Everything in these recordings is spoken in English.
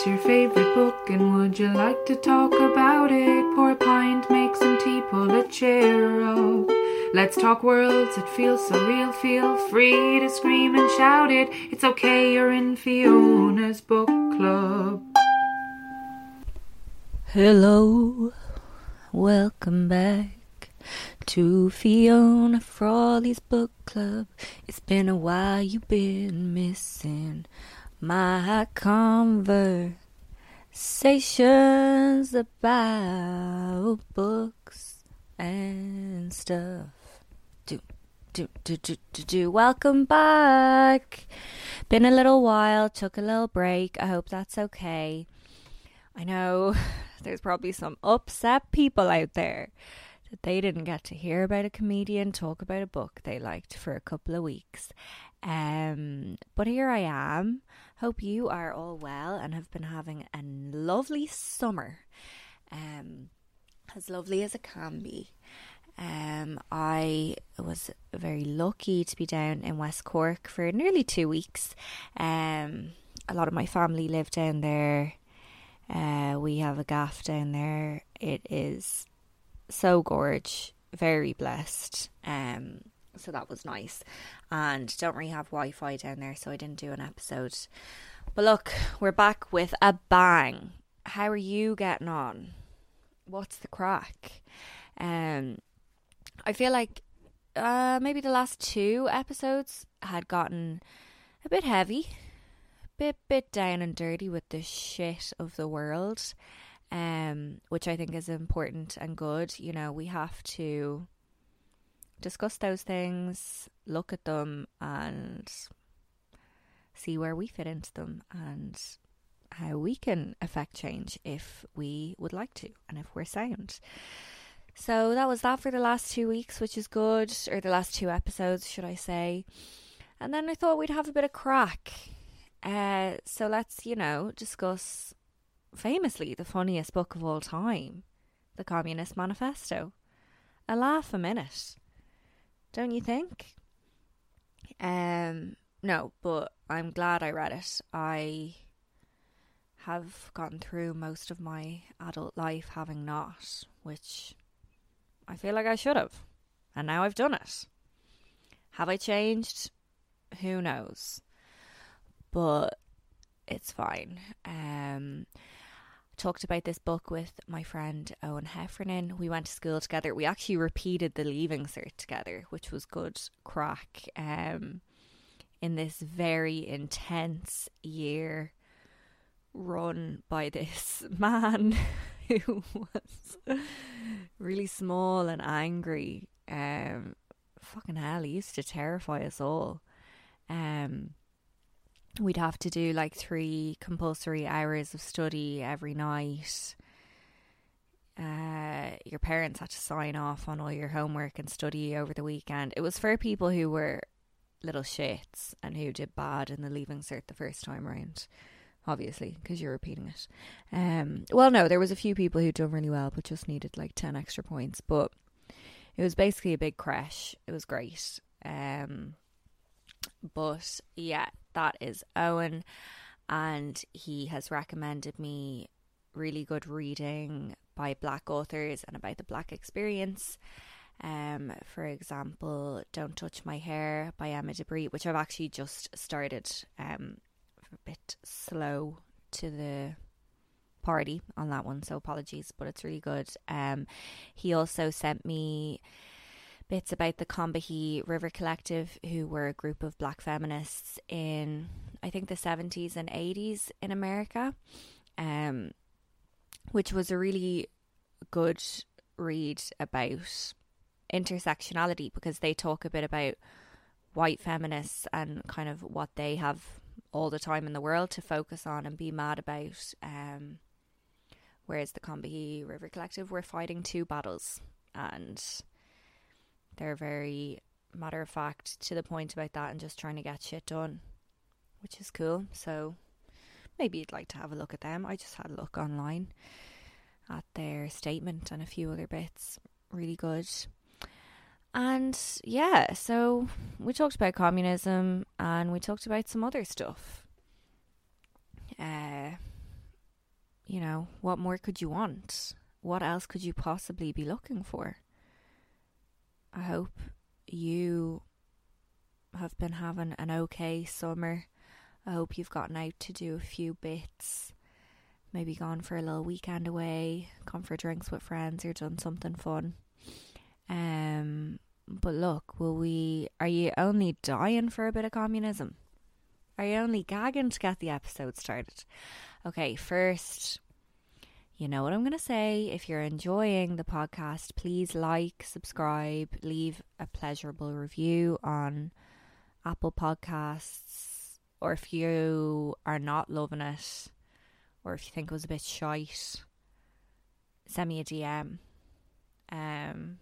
What's your favorite book and would you like to talk about it? Pour a pint, make some tea, pull a chair up. Let's talk worlds, it feels so real. Feel free to scream and shout it. It's okay, you're in Fiona's book club. Hello, welcome back to Fiona Frawley's book club. It's been a while, you've been missing my conversations about books and stuff. Do, do, do, do, do, do. Welcome back. Been a little while, took a little break. I hope that's okay. I know there's probably some upset people out there that they didn't get to hear about a comedian talk about a book they liked for a couple of weeks. Um, but here I am. Hope you are all well and have been having a lovely summer. Um, as lovely as it can be. Um, I was very lucky to be down in West Cork for nearly two weeks. Um, a lot of my family live down there. Uh, we have a gaff down there. It is so gorge, very blessed. Um, so that was nice. And don't really have Wi Fi down there, so I didn't do an episode. But look, we're back with a bang. How are you getting on? What's the crack? Um, I feel like uh, maybe the last two episodes had gotten a bit heavy, a bit bit down and dirty with the shit of the world, um, which I think is important and good. You know, we have to discuss those things, look at them, and see where we fit into them and how we can affect change if we would like to and if we're sound. So that was that for the last two weeks, which is good, or the last two episodes, should I say. And then I thought we'd have a bit of crack. Uh, so let's, you know, discuss famously the funniest book of all time, The Communist Manifesto. A laugh a minute. Don't you think? Um, no, but I'm glad I read it. I have gone through most of my adult life having not, which I feel like I should have. And now I've done it. Have I changed? Who knows? But it's fine. Um, talked about this book with my friend Owen Heffernan. We went to school together. We actually repeated the leaving cert together, which was good crack. Um, in this very intense year run by this man who was really small and angry. Um, fucking hell, he used to terrify us all. Um, we'd have to do like three compulsory hours of study every night. Uh, your parents had to sign off on all your homework and study over the weekend. It was for people who were little shits and who did bad in the leaving cert the first time round. Obviously, because you're repeating it. Um, well, no, there was a few people who'd done really well, but just needed like ten extra points. But it was basically a big crash. It was great. Um, but yeah, that is Owen, and he has recommended me really good reading by black authors and about the black experience. Um, for example, Don't Touch My Hair by Emma Dabiri, which I've actually just started. Um, a bit slow to the party on that one, so apologies, but it's really good. Um, he also sent me bits about the Combahee River Collective, who were a group of black feminists in, I think, the 70s and 80s in America, um, which was a really good read about intersectionality because they talk a bit about white feminists and kind of what they have all the time in the world to focus on and be mad about. Um, whereas the Combahee River Collective were fighting two battles and they're very matter of fact to the point about that and just trying to get shit done, which is cool. So maybe you'd like to have a look at them. I just had a look online at their statement and a few other bits. Really good. And yeah, so we talked about communism and we talked about some other stuff. Uh, you know, what more could you want? What else could you possibly be looking for? I hope you have been having an okay summer. I hope you've gotten out to do a few bits. Maybe gone for a little weekend away, gone for drinks with friends, or done something fun. Um, but look, will we? Are you only dying for a bit of communism? Are you only gagging to get the episode started? Okay, first, you know what I'm going to say. If you're enjoying the podcast, please like, subscribe, leave a pleasurable review on Apple Podcasts. Or if you are not loving it, or if you think it was a bit shite, send me a DM um,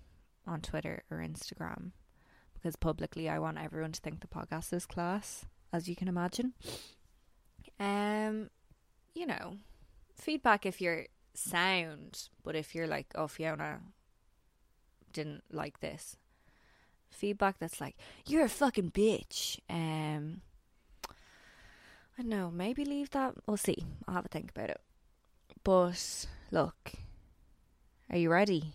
on Twitter or Instagram. Because publicly, I want everyone to think the podcast is class, as you can imagine. Um, you know, feedback if you're sound, but if you're like, oh, Fiona didn't like this, feedback that's like, you're a fucking bitch. Um, I don't know, maybe leave that. We'll see. I'll have a think about it. But look, are you ready?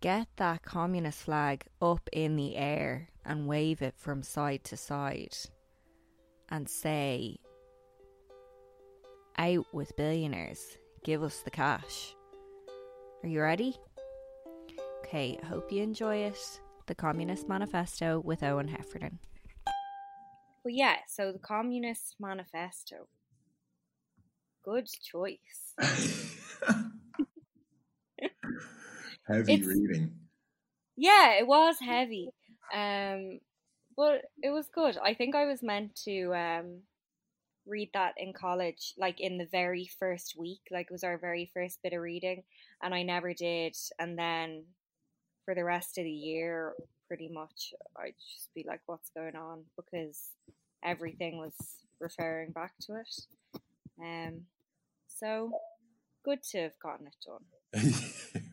Get that communist flag up in the air and wave it from side to side and say, out with billionaires. Give us the cash. Are you ready? Okay, I hope you enjoy it. The Communist Manifesto with Owen Heffernan. Well, yeah, so the Communist Manifesto. Good choice. Heavy It's- reading. Yeah, it was heavy. Um but it was good. I think I was meant to um read that in college, like in the very first week. Like it was our very first bit of reading and I never did. And then for the rest of the year pretty much I'd just be like, What's going on? Because everything was referring back to it. Um so good to have gotten it done.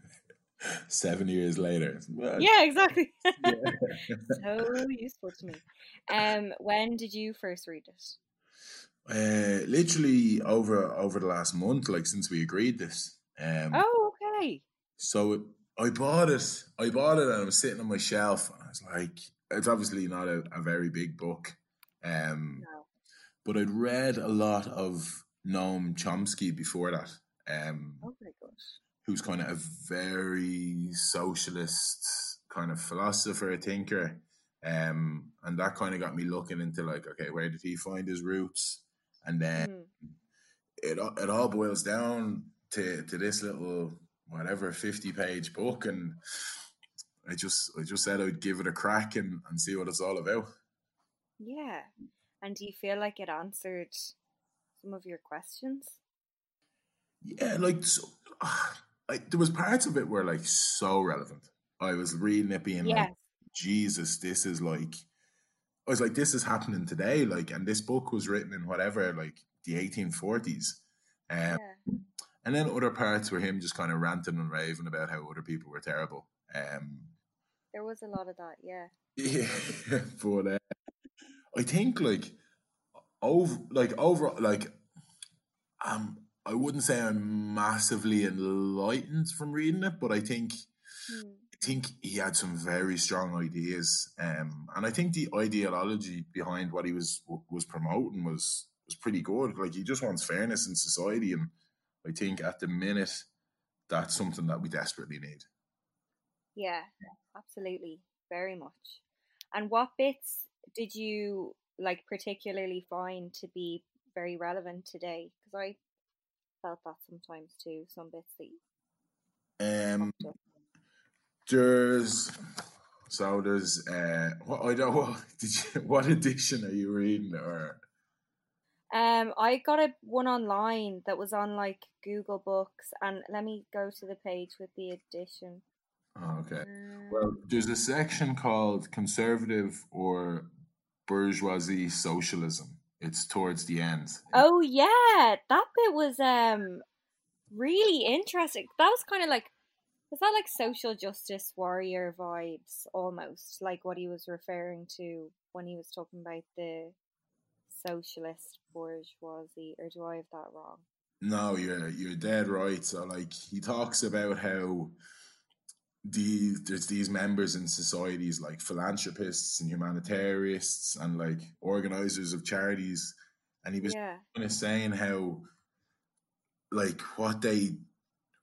Seven years later. Well, Yeah, exactly. yeah. so useful to me. Um, when did you first read it? Uh, literally over over the last month, like since we agreed this. Um, Oh, okay. So it, I bought it. I bought it, and it was sitting on my shelf. And I was like, it's obviously not a, a very big book, um, No. but I'd read a lot of Noam Chomsky before that. Um, Oh, very good. who's kind of a very socialist kind of philosopher, thinker. Um, and that kind of got me looking into like, okay, where did he find his roots? And then Mm. it all- it all boils down to to this little whatever fifty page book, and I just I just said I'd give it a crack and, and see what it's all about. Yeah. And do you feel like it answered some of your questions? Yeah, like so, like there was parts of it were like so relevant. I was reading it being Yes. like, Jesus, this is like I was like, this is happening today, like, and this book was written in whatever, like the eighteen forties. Um, Yeah. and then other parts were him just kind of ranting and raving about how other people were terrible. Um, There was a lot of that, yeah. yeah, but uh, I think like over, like over, like um, I wouldn't say I'm massively enlightened from reading it, but I think Hmm. I think he had some very strong ideas, um, and I think the ideology behind what he was was promoting was was pretty good. Like he just wants fairness in society, and I think at the minute that's something that we desperately need. Yeah, absolutely. Very much. And what bits did you like particularly find to be very relevant today? Because I felt that sometimes too, some bits that you Um. There's so there's uh, what I don't what did you what edition are you reading or Um, I got a one online that was on like Google Books, and let me go to the page with the edition. oh, okay. Um, Well, there's a section called conservative or bourgeoisie socialism. It's towards the end. oh yeah, that bit was um really interesting. That was kind of like was that like social justice warrior vibes almost, like what he was referring to when he was talking about the socialist bourgeoisie, or do I have that wrong? No, you're you're dead right. So like he talks about how the there's these members in societies like philanthropists and humanitarians and like organizers of charities and he was Yeah. kind of saying how like what they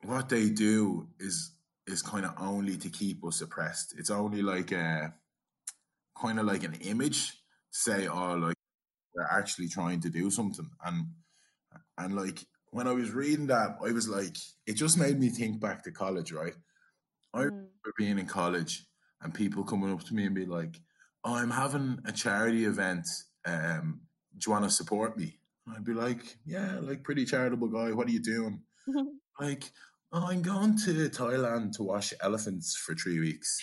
what they do is is kind of only to keep us oppressed it's only like a kind of like an image say oh like we're actually trying to do something and and like when i was reading that i was like it just made me think back to college right I Mm. remember being in college and people coming up to me and be like, "Oh, I'm having a charity event. Um, do you want to support me?" And I'd be like, "Yeah, like pretty charitable guy. What are you doing?" Like, "Oh, I'm going to Thailand to watch elephants for three weeks."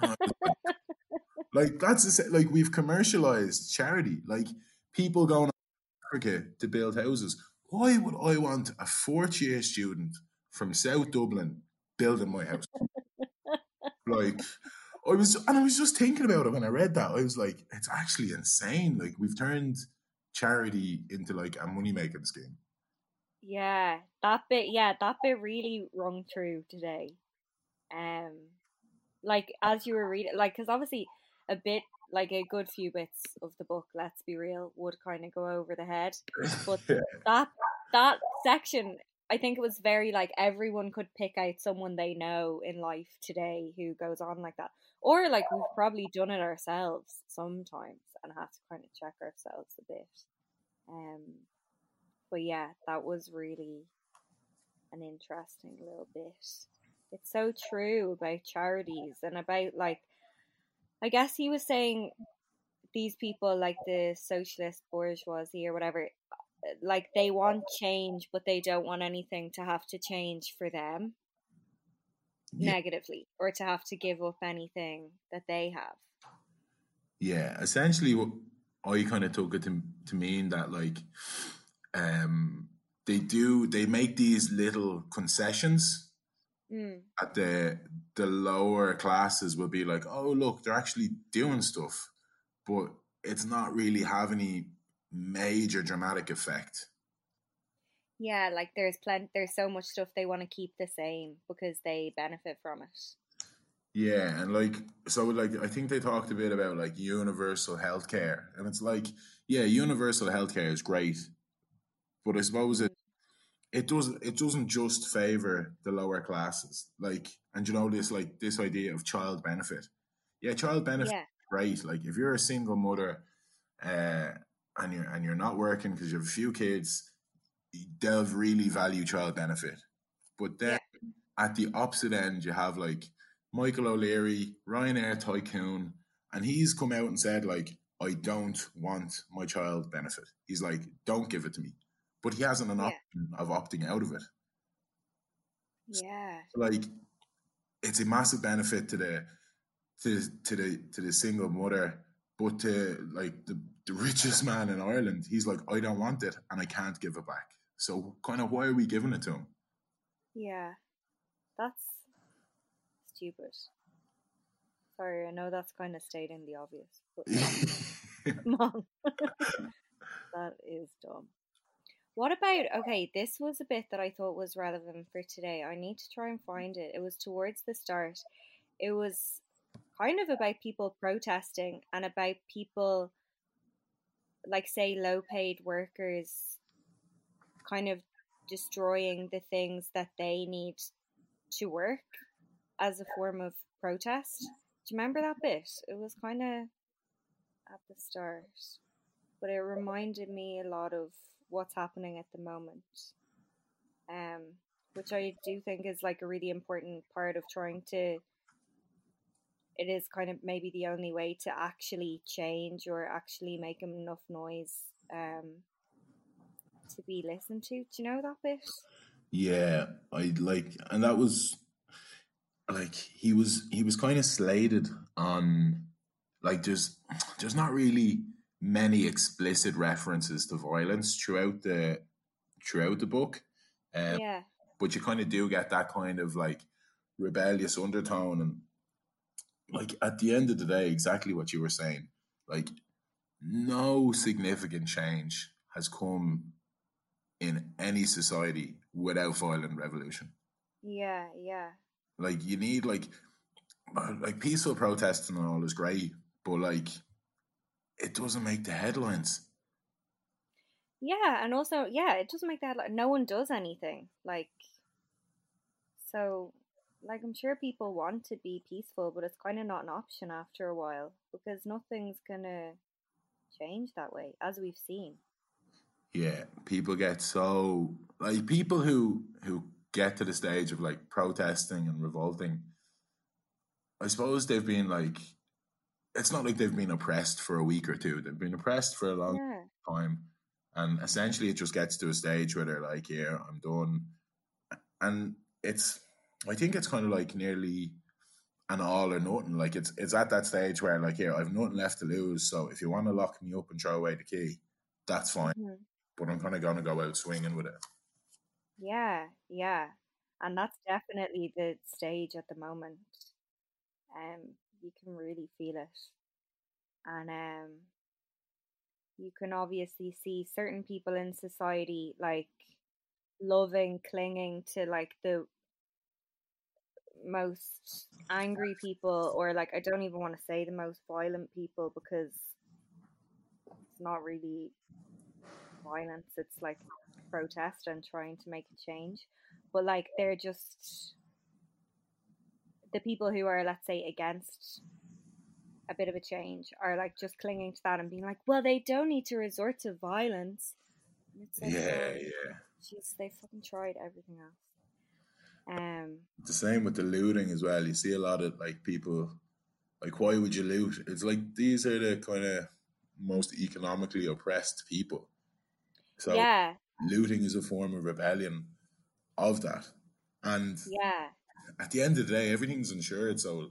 And I was like, like that's sa- like we've commercialized charity. Like people going to Africa to build houses. Why would I want a fourth year student from South Dublin building my house? like I was and I was just thinking about it when I read that. I was like, it's actually insane. Like we've turned charity into like a money making scheme. Yeah, that bit. Yeah, that bit really rung true today. Um, like as you were reading, like because obviously a bit, like a good few bits of the book. Let's be real, would kind of go over the head. But Yeah. that that section, I think it was very like everyone could pick out someone they know in life today who goes on like that, or like we've probably done it ourselves sometimes and have to kind of check ourselves a bit. Um, but yeah, that was really an interesting little bit. It's so true about charities and about like, I guess he was saying these people like the socialist bourgeoisie or whatever, like they want change, but they don't want anything to have to change for them Yeah. negatively or to have to give up anything that they have. Yeah, essentially, what I kind of took it to, to mean that like, um, they do they make these little concessions Mm. at the the lower classes will be like, oh look, they're actually doing stuff, but it's not really have any major dramatic effect. Yeah, like there's plenty, there's so much stuff they want to keep the same because they benefit from it. Yeah, and like so like I think they talked a bit about like universal healthcare. And it's like, yeah, universal healthcare is great. But I suppose it it doesn't it doesn't just favor the lower classes. Like and you know this like this idea of child benefit. Yeah, child benefit Yeah, is great. Like if you're a single mother uh and you're and you're not working because you have a few kids, they'll really value child benefit. But then at the opposite end, you have like Michael O'Leary, Ryanair tycoon, and he's come out and said like, I don't want my child benefit. He's like, don't give it to me. But he hasn't an Yeah. option of opting out of it. yeah, Like, it's a massive benefit to the to to the to the single mother, but to like the, the richest man in Ireland, he's like, I don't want it and I can't give it back. So kind of why are we giving it to him? yeah. That's stupid. Sorry, I know that's kind of stating the obvious, but come on. that is dumb. What about okay, this was a bit that I thought was relevant for today. I need to try and mm. find it. It was towards the start. It was kind of about people protesting and about people like say low paid workers kind of destroying the things that they need to work as a form of protest. Do you remember that bit? It was kind of at the start, but it reminded me a lot of what's happening at the moment. Um, which I do think is like a really important part of trying to. It is kind of maybe the only way to actually change or actually make enough noise um, to be listened to. Do you know that bit? Yeah, I like, and that was like he was he was kind of slated on like there's there's not really many explicit references to violence throughout the throughout the book, um, yeah. but you kind of do get that kind of like rebellious undertone and like at the end of the day, exactly what you were saying, like no significant change has come in any society without violent revolution. Yeah, yeah. Like you need like uh, like peaceful protesting and all is great, but like it doesn't make the headlines. Yeah, and also, yeah, it doesn't make that like no one does anything. Like, so, like, I'm sure people want to be peaceful, but it's kind of not an option after a while because nothing's gonna change that way, as we've seen. Yeah, people get so like people who who get to the stage of like protesting and revolting. I suppose they've been like, it's not like they've been oppressed for a week or two. They've been oppressed for a long Yeah, time, and essentially it just gets to a stage where they're like, "Yeah, I'm done," and it's. I think it's kind of like nearly an all or nothing. Like it's it's at that stage where like, yeah, I've nothing left to lose. So if you want to lock me up and throw away the key, that's fine. Mhm. But I'm kind of gonna go out swinging with it. yeah, yeah, and that's definitely the stage at the moment. Um, you can really feel it, and um, you can obviously see certain people in society like loving, clinging to like the most angry people, or like I don't even want to say the most violent people because it's not really violence. It's like protest and trying to make a change. But like they're just the people who are, let's say, against a bit of a change are like just clinging to that and being like, well, they don't need to resort to violence. Like, Yeah, well, yeah. jeez, they fucking tried everything else. Um, The same with the looting as well. You see a lot of like people like why would you loot? It's like these are the kind of most economically oppressed people. So yeah, looting is a form of rebellion of that. And yeah, at the end of the day, everything's insured. So,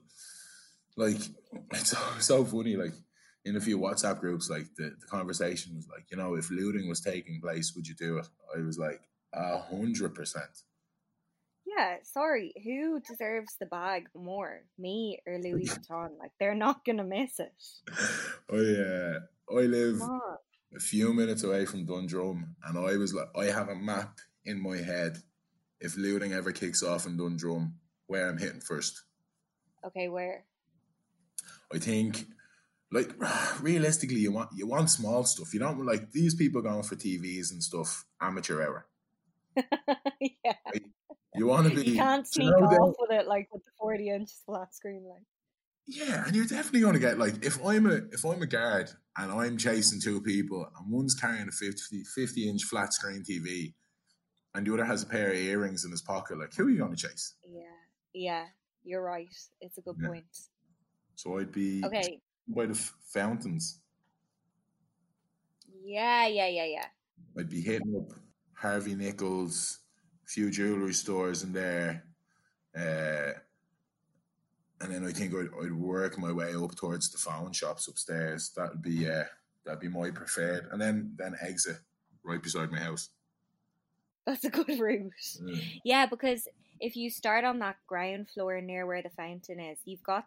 like, it's so, funny. Like, in a few WhatsApp groups, like, the, the conversation was like, you know, if looting was taking place, would you do it? I was like, a hundred percent. yeah. Sorry, who deserves the bag more, me or Louis Vuitton? Like they're not gonna miss it. I, uh, I live a few minutes away from Dundrum, and I was like, I have a map in my head. If looting ever kicks off in Dundrum, where I'm hitting first. Okay, where? I think, like realistically, you want you want small stuff. You don't like these people going for TVs and stuff. Amateur hour. yeah, You want to be. you can't do you sneak know off with it like with the forty inch flat screen. Like, Yeah, and you're definitely going to get like if I'm a if I'm a guard and I'm chasing two people and one's carrying a 50, 50 inch flat screen TV and the other has a pair of earrings in his pocket, like who are you going to chase? yeah, yeah, you're right. It's a good Yeah. point. So I'd be Okay, by the f- fountains. yeah, yeah, yeah, yeah. I'd be hitting up Harvey Nichols, a few jewelry stores in there, uh, and then I think I'd, I'd work my way up towards the phone shops upstairs. That'd be uh, that'd be my preferred, and then then exit right beside my house. That's a good route. Mm. Yeah, because if you start on that ground floor near where the fountain is, you've got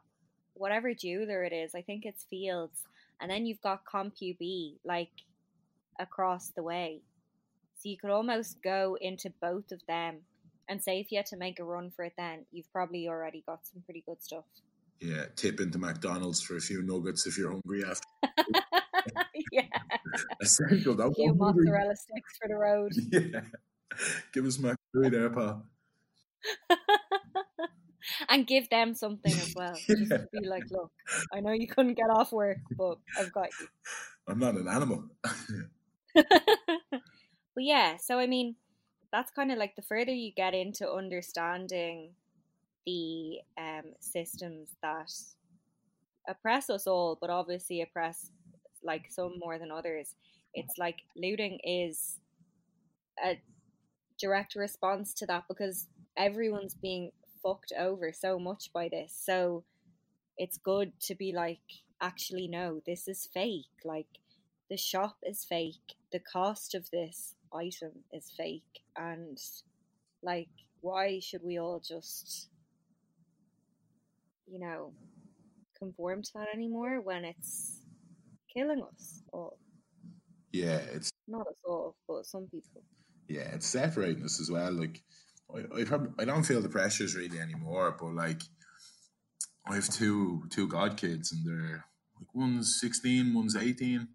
whatever jeweler it is. I think it's Fields, and then you've got CompuB like across the way. So you could almost go into both of them, and say if you had to make a run for it, then you've probably already got some pretty good stuff. Yeah, tip into McDonald's for a few nuggets if you're hungry after yeah, essential. a Don't few mozzarella sticks for the road. Yeah, give us my food there, pal. and give them something as well. Just Yeah. be like, look, I know you couldn't get off work, but I've got you. I'm not an animal. but yeah, so I mean, that's kind of like the further you get into understanding the um, systems that oppress us all, but obviously oppress like some more than others. It's like looting is a direct response to that because everyone's being fucked over so much by this. So it's good to be like, actually, no, this is fake. Like, the shop is fake. The cost of this item is fake. And, like, why should we all just, you know, conform to that anymore when it's killing us all? yeah, it's Not us all, but some people. Yeah, it's separating us as well. Like, I, I, probably, I don't feel the pressures really anymore, but like, I have two two god kids, and they're like one's sixteen, one's eighteen,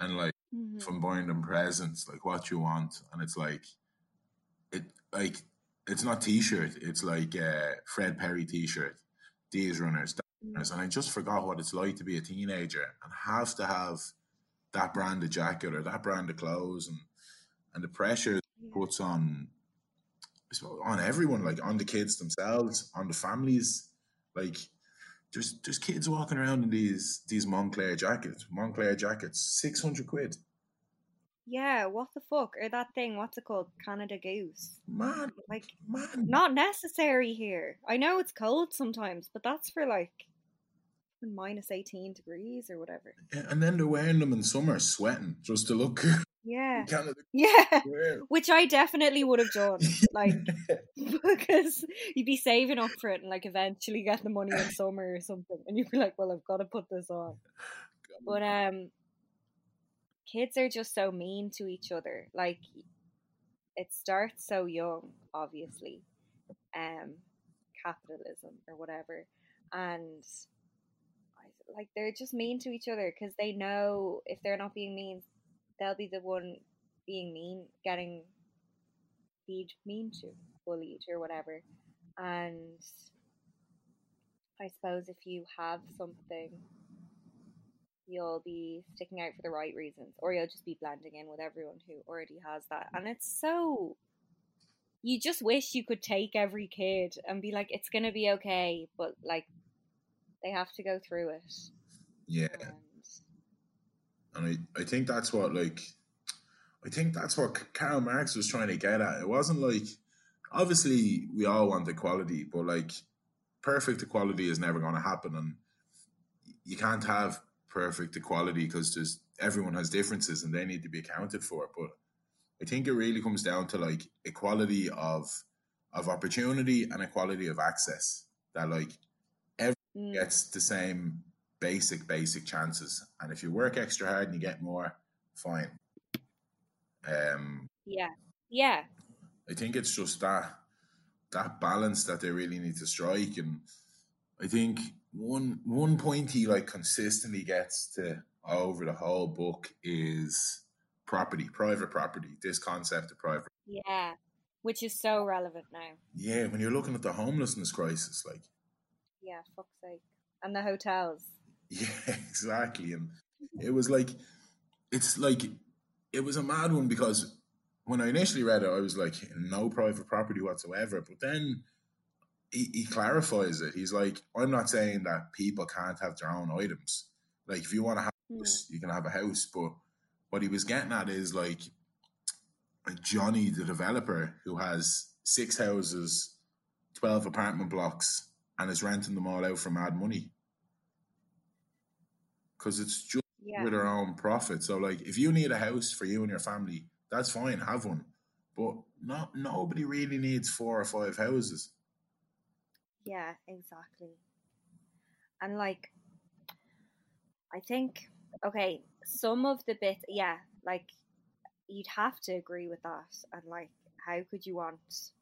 and like Mhm. if I'm buying them presents, like what you want, and it's like, it like it's not t-shirt, it's like uh, Fred Perry t-shirt, these runners, Mm. runners, and I just forgot what it's like to be a teenager and have to have that brand of jacket or that brand of clothes, and and the pressure Yeah. puts on on everyone, like on the kids themselves, on the families, like. There's, there's kids walking around in these these Moncler jackets, Moncler jackets, six hundred quid. Yeah, what the fuck? Or that thing, what's it called? Canada Goose. Man, Like, man, not necessary here. I know it's cold sometimes, but that's for like minus 18 degrees or whatever. Yeah, and then they're wearing them in summer, sweating just to look Yeah. Yeah. Wear. Which I definitely would have done. Like, because you'd be saving up for it and like eventually get the money in summer or something. And you'd be like, well, I've got to put this on. But, um, kids are just so mean to each other. Like, it starts so young, obviously. Um, capitalism or whatever. And like they're just mean to each other because they know if they're not being mean, they'll be the one being mean, getting being mean to, bullied or whatever. And I suppose if you have something, you'll be sticking out for the right reasons, or you'll just be blending in with everyone who already has that. And it's so. You just wish you could take every kid and be like, it's gonna be okay, but like, they have to go through it. Yeah, And and I, I think that's what like I think that's what Karl Marx was trying to get at. It wasn't like obviously we all want equality, but like perfect equality is never going to happen, and you can't have perfect equality because there's everyone has differences and they need to be accounted for. But I think it really comes down to like equality of of opportunity and equality of access. That like Mm, gets the same basic basic chances and if you work extra hard and you get more fine um yeah, yeah, i think it's just that that balance that they really need to strike and i think one one point he like consistently gets to over the whole book is property private property this concept of private yeah. Which is so relevant now. yeah when you're looking at the homelessness crisis like Yeah, fuck's sake. And the hotels. Yeah, exactly. And it was like, it's like, it was a mad one because when I initially read it, I was like, no private property whatsoever. But then he, he clarifies it. He's like, I'm not saying that people can't have their own items. Like, if you want to have a Hmm. house, you can have a house. But what he was getting at is like, like Johnny, the developer, who has six houses, 12 apartment blocks, and is renting them all out for mad money. Because it's just Yeah. with our own profit. So, like, if you need a house for you and your family, that's fine, have one. But not nobody really needs four or five houses. Yeah, exactly. And like, I think, okay, some of the bits, yeah, like, you'd have to agree with that. And like, how could you want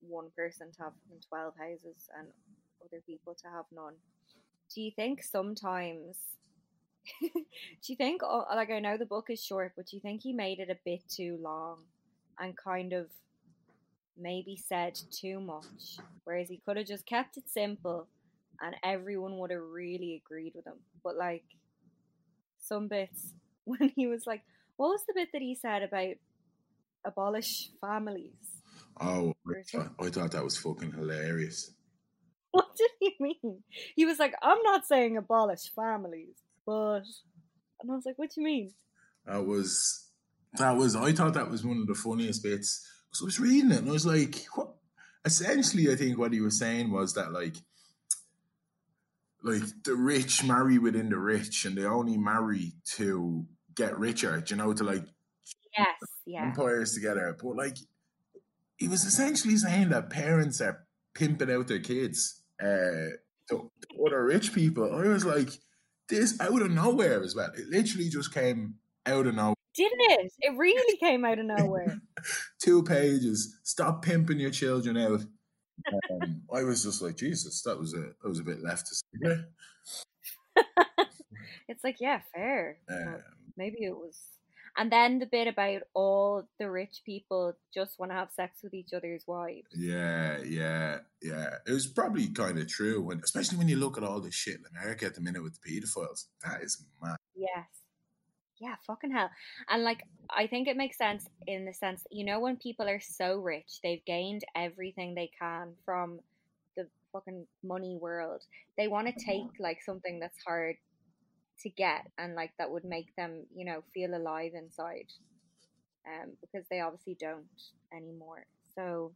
one person to have 12 houses and other people to have none? Do you think sometimes, do you think, oh, like, I know the book is short, but do you think he made it a bit too long and kind of maybe said too much, whereas he could have just kept it simple and everyone would have really agreed with him. But like some bits when he was like, what was the bit that he said about abolish families? Oh, thought, oh, I thought that was fucking hilarious. What did he mean? He was like, I'm not saying abolish families, but and I was like, what do you mean? That was that was I thought that was one of the funniest bits. So I was reading it and I was like, what essentially I think what he was saying was that like like the rich marry within the rich and they only marry to get richer, you know, to like Yes, yeah. empires together. But like he was essentially saying that parents are pimping out their kids uh to, to other rich people. I was like, this out of nowhere as well. It literally just came out of nowhere. Didn't it? It really came out of nowhere. two pages. Stop pimping your children out. Um, I was just like, Jesus, that was a that was a bit leftist. it's like, yeah, fair. Um, maybe it was. And then the bit about all the rich people just want to have sex with each other's wives. Yeah, yeah, yeah. It was probably kind of true when, especially when you look at all this shit in America at the minute with the pedophiles. That is mad. Yes. Yeah, fucking hell. And like, I think it makes sense in the sense, that you know, when people are so rich, they've gained everything they can from the fucking money world. They want to take like something that's hard to get and like that would make them, you know, feel alive inside. Um, because they obviously don't anymore. So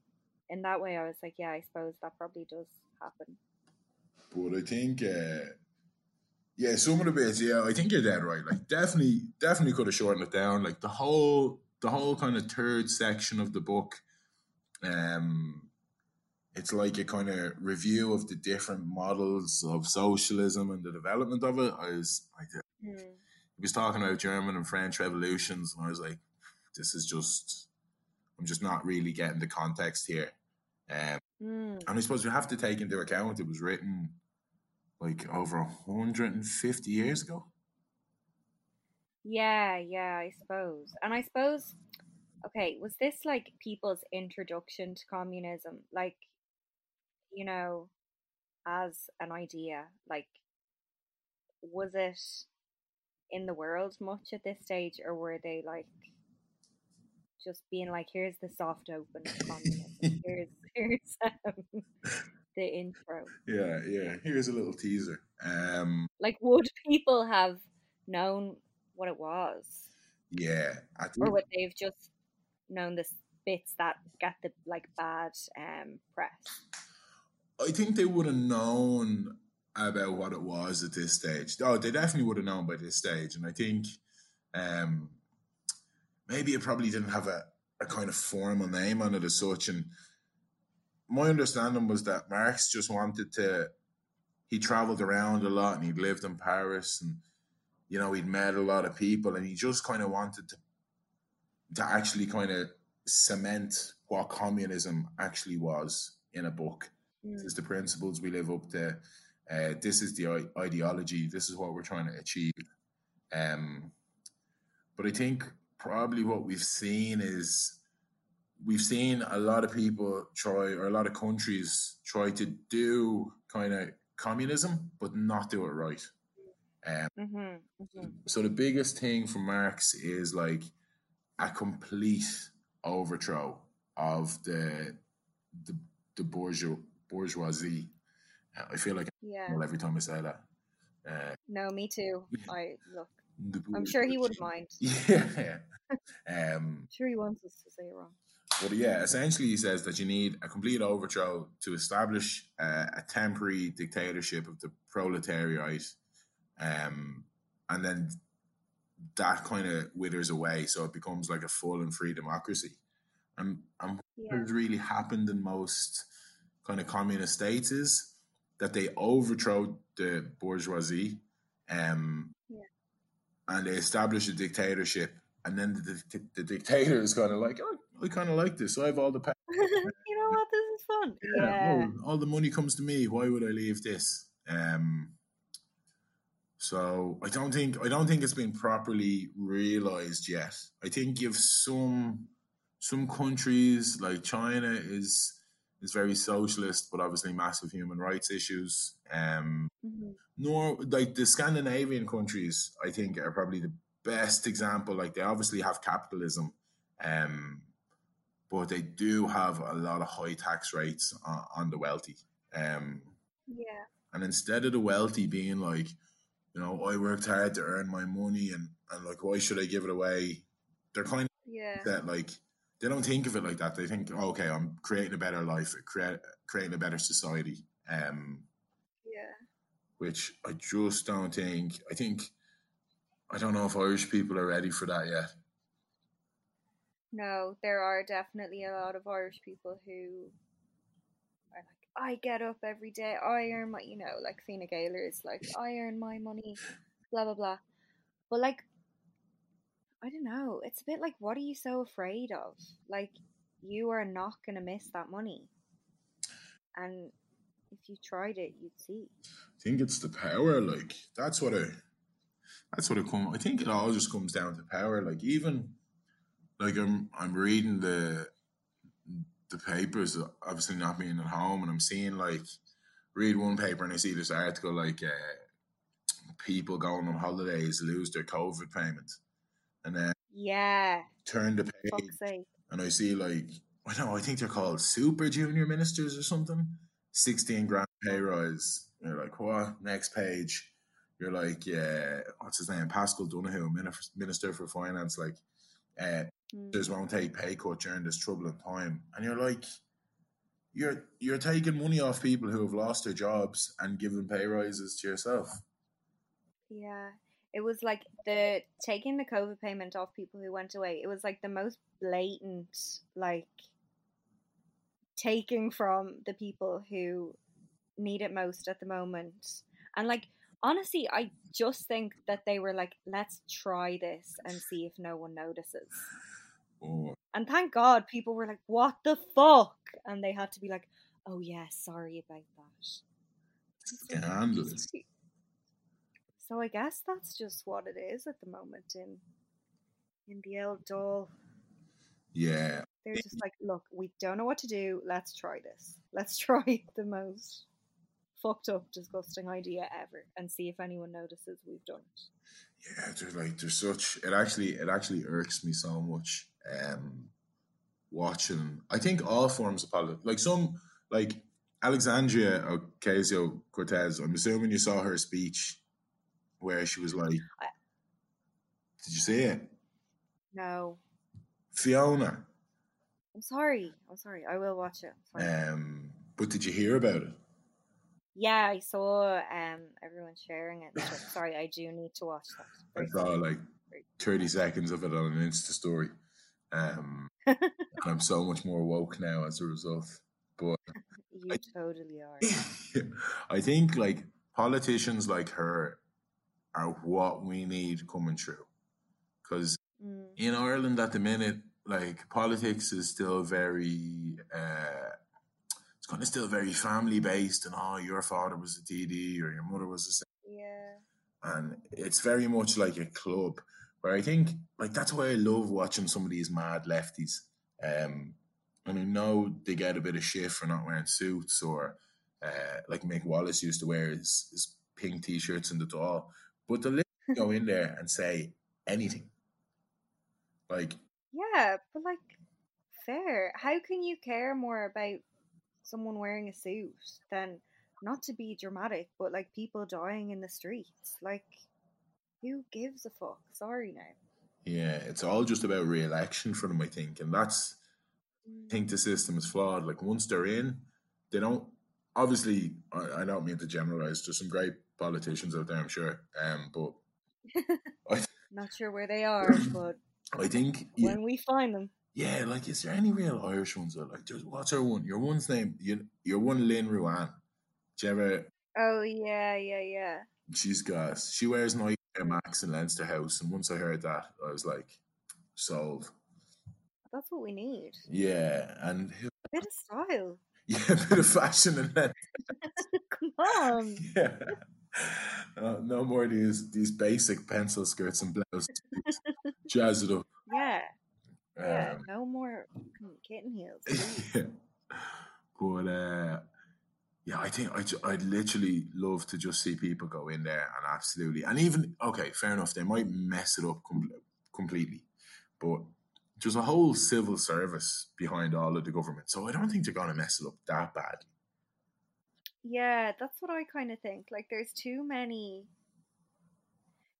in that way, I was like, yeah, I suppose that probably does happen. But I think, uh, yeah, some of the bits, yeah, I think you're dead right. Like, definitely, definitely could have shortened it down. Like the whole, the whole kind of third section of the book, um, it's like a kind of review of the different models of socialism and the development of it. I was like, Mm. he was talking about German and French revolutions, and I was like, this is just, I'm just not really getting the context here. Um, Mm. and I suppose you have to take into account it was written like over 150 years ago. Yeah, yeah, I suppose. And I suppose, okay, was this like people's introduction to communism? Like, you know, as an idea? Like, was it in the world much at this stage, or were they like just being like, here's the soft open here's, here's um, the intro? Yeah, yeah. Here's a little teaser. Um, Like, would people have known what it was? yeah, I or would they've just known the bits that get the like bad um press? I think they would have known about what it was at this stage. Oh, they definitely would have known by this stage, and I think um, maybe it probably didn't have a, a kind of formal name on it as such. And my understanding was that Marx just wanted to. He traveled around a lot, and he'd lived in Paris, and you know he'd met a lot of people, and he just kind of wanted to to actually kind of cement what communism actually was in a book. This is the principles we live up to. Uh, this is the ideology. This is what we're trying to achieve. Um, but I think probably what we've seen is we've seen a lot of people try, or a lot of countries try to do kind of communism, but not do it right. Um, Mm-hmm, hmm so the biggest thing for Marx is like a complete overthrow of the the, the bourgeois, bourgeoisie. Uh, I feel like Yeah. every time I say that. Uh, No, me too. I look. I'm sure he wouldn't mind. Yeah. um, I'm sure he wants us to say it wrong. but yeah, essentially he says that you need a complete overthrow to establish uh, a temporary dictatorship of the proletariat, um, and then that kind of withers away, so it becomes like a full and free democracy. And and what Yeah. has really happened in most kind of communist states is that they overthrow the bourgeoisie, um, Yeah. and they establish a dictatorship, and then the, the, the dictator is kind of like, oh, I kind of like this. I have all the power. you know what? This is fun. Yeah. oh, all the money comes to me. Why would I leave this? Um, so I don't think I don't think it's been properly realized yet. I think you've some some countries like China is is very socialist, but obviously massive human rights issues. Um, Mhm. nor like the Scandinavian countries, I think are probably the best example. Like they obviously have capitalism, um, but they do have a lot of high tax rates on, on the wealthy. Um, Yeah. and instead of the wealthy being like, you know, I worked hard to earn my money, and and like, why should I give it away? They're kind of Yeah. that like they don't think of it like that. They think, oh, okay, I'm creating a better life, create, creating a better society. Um, Yeah. which I just don't think. I think I don't know if Irish people are ready for that yet. No, there are definitely a lot of Irish people who are like, I get up every day, I earn my, you know, like Fine Gaeler is like, I earn my money, blah, blah, blah. But like, I don't know. It's a bit like, what are you so afraid of? Like, you are not going to miss that money. And if you tried it, you'd see. I think it's the power. Like that's what I. That's what it come. I think it all just comes down to power. Like even, like I'm I'm reading the the papers. Obviously not being at home, and I'm seeing like read one paper and I see this article like uh, people going on holidays lose their COVID payment, and then Yeah. turn the page and I see like I don't know, I think they're called super junior ministers or something. Sixteen grand pay rise. You're like, what? Next page. You're like, yeah, what's his name? Paschal Minif- Minister for Finance. Like, uh, Mm. just won't take pay cut during this troubling time. And you're like, you're you're taking money off people who have lost their jobs and giving pay rises to yourself. Yeah. It was like the taking the COVID payment off people who went away. It was like the most blatant, like taking from the people who need it most at the moment. And like honestly, I just think that they were like, let's try this and see if no one notices. Oh, And thank God people were like, what the fuck? And they had to be like, oh yeah, sorry about that. scandalous. So I guess that's just what it is at the moment in in the old Dáil. Yeah, They're just like, look, we don't know what to do. Let's try this. Let's try the most fucked up, disgusting idea ever, and see if anyone notices we've done it. yeah. they're like they're such it actually it actually irks me so much. Um, watching I think all forms of politics, like some like Alexandria Ocasio Cortez. I'm assuming you saw her speech where she was like, I- "Did you see it, No, Fiona?" I'm sorry. I'm sorry. I will watch it. Um, but did you hear about it? yeah, I saw um everyone sharing it. sorry, I do need to watch that. I saw like 30 seconds of it on an Insta story. Um, and I'm so much more woke now as a result. But You totally are. I think like politicians like her are what we need coming through. Because Mm. in Ireland at the minute, like politics is still very, uh, it's kind of still very family based, and oh, your father was a TD or your mother was a Yeah. and it's very much like a club where I think like that's why I love watching some of these mad lefties. Um, and I know they get a bit of shit for not wearing suits or uh, like Mick Wallace used to wear his, his pink t-shirts in the Dáil, but they'll literally go in there and say anything. Like Yeah, but like, fair. How can you care more about someone wearing a suit than not to be dramatic, but like people dying in the streets? Like, who gives a fuck? Sorry now. yeah, it's all just about re-election for them, I think, and that's I think the mm. system is flawed. Like once they're in, they don't. Obviously, I, I don't mean to generalize. There's some great politicians out there, I'm sure. Um, but I, Not sure where they are, but I think yeah, when we find them, yeah, like is there any real Irish ones? That, like, just what's her one? Your one's name. You, your one, Lynn Ruane. Do you ever? oh yeah, yeah, yeah. She's got. She wears Nike Air Max in Leinster House, and once I heard that, I was like, sold. That's what we need. Yeah, and A bit of style. yeah, a bit of fashion and then Come on. yeah. Uh, no more of these these basic pencil skirts and blouses. Jazz it up. Yeah, yeah. Um, No more kitten heels. please. but uh, yeah, I think I I'd literally love to just see people go in there and absolutely, and even okay, fair enough, they might mess it up com- completely, but there's a whole civil service behind all of the government, so I don't think they're gonna mess it up that badly. Yeah, that's what I kind of think. Like, there's too many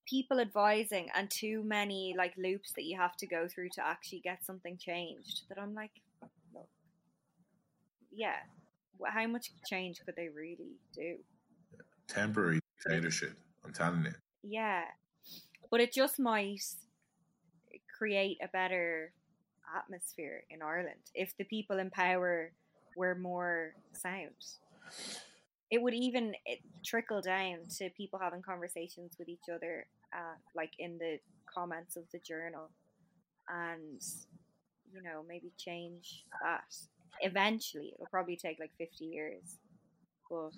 people advising and too many like loops that you have to go through to actually get something changed. That I'm like, look, yeah, how much change could they really do? Temporary dictatorship, I'm telling you. Yeah, but it just might create a better atmosphere in Ireland if the people in power were more sound. It would even it, trickle down to people having conversations with each other, uh, like in the comments of the journal, and you know maybe change that. Eventually, it'll probably take like fifty years, but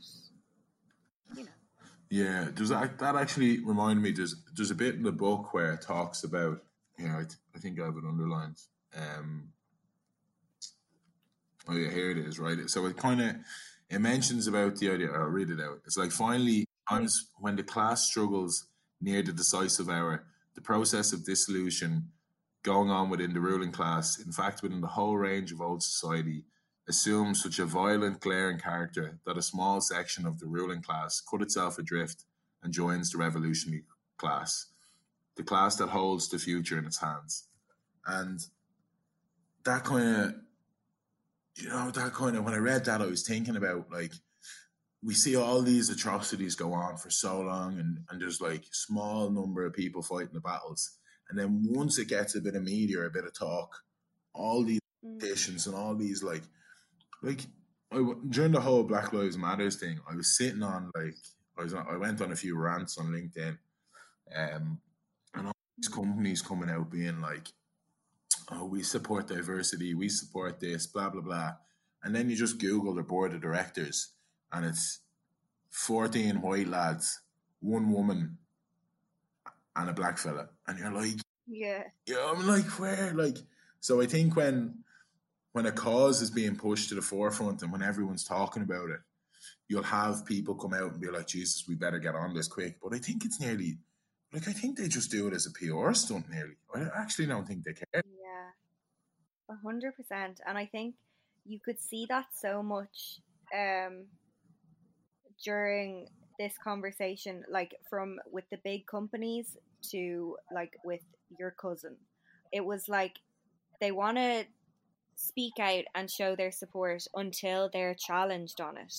you know. Yeah, does that that actually remind me? There's there's a bit in the book where it talks about. Yeah, I, th- I think I have it underlined. Um, oh yeah, here it is. Right, so it kind of it mentions about the idea. I'll read it out. It's like finally, times when the class struggles near the decisive hour, the process of dissolution going on within the ruling class, in fact, within the whole range of old society, assumes such a violent, glaring character that a small section of the ruling class cut itself adrift and joins the revolutionary class, the class that holds the future in its hands. And that kind of, you know, that kind of, when I read that, I was thinking about like, we see all these atrocities go on for so long, and, and there's like small number of people fighting the battles. And then once it gets a bit of media, a bit of talk, all these petitions and all these like like I, during the whole Black Lives Matters thing, I was sitting on like I was on, I went on a few rants on LinkedIn, um, and all these companies coming out being like, "Oh, we support diversity, we support this, blah blah blah," and then you just Google the board of directors, and it's fourteen white lads, one woman, and a black fella, and you're like, yeah, yeah, I'm like, where, like, so I think when when a cause is being pushed to the forefront and when everyone's talking about it, you'll have people come out and be like, Jesus, we better get on this quick. But I think it's nearly like I think they just do it as a PR stunt nearly. I actually don't think they care. Yeah. Hundred percent. And I think you could see that so much um during this conversation, like from with the big companies to like with your cousin. It was like they want to speak out and show their support until they're challenged on it.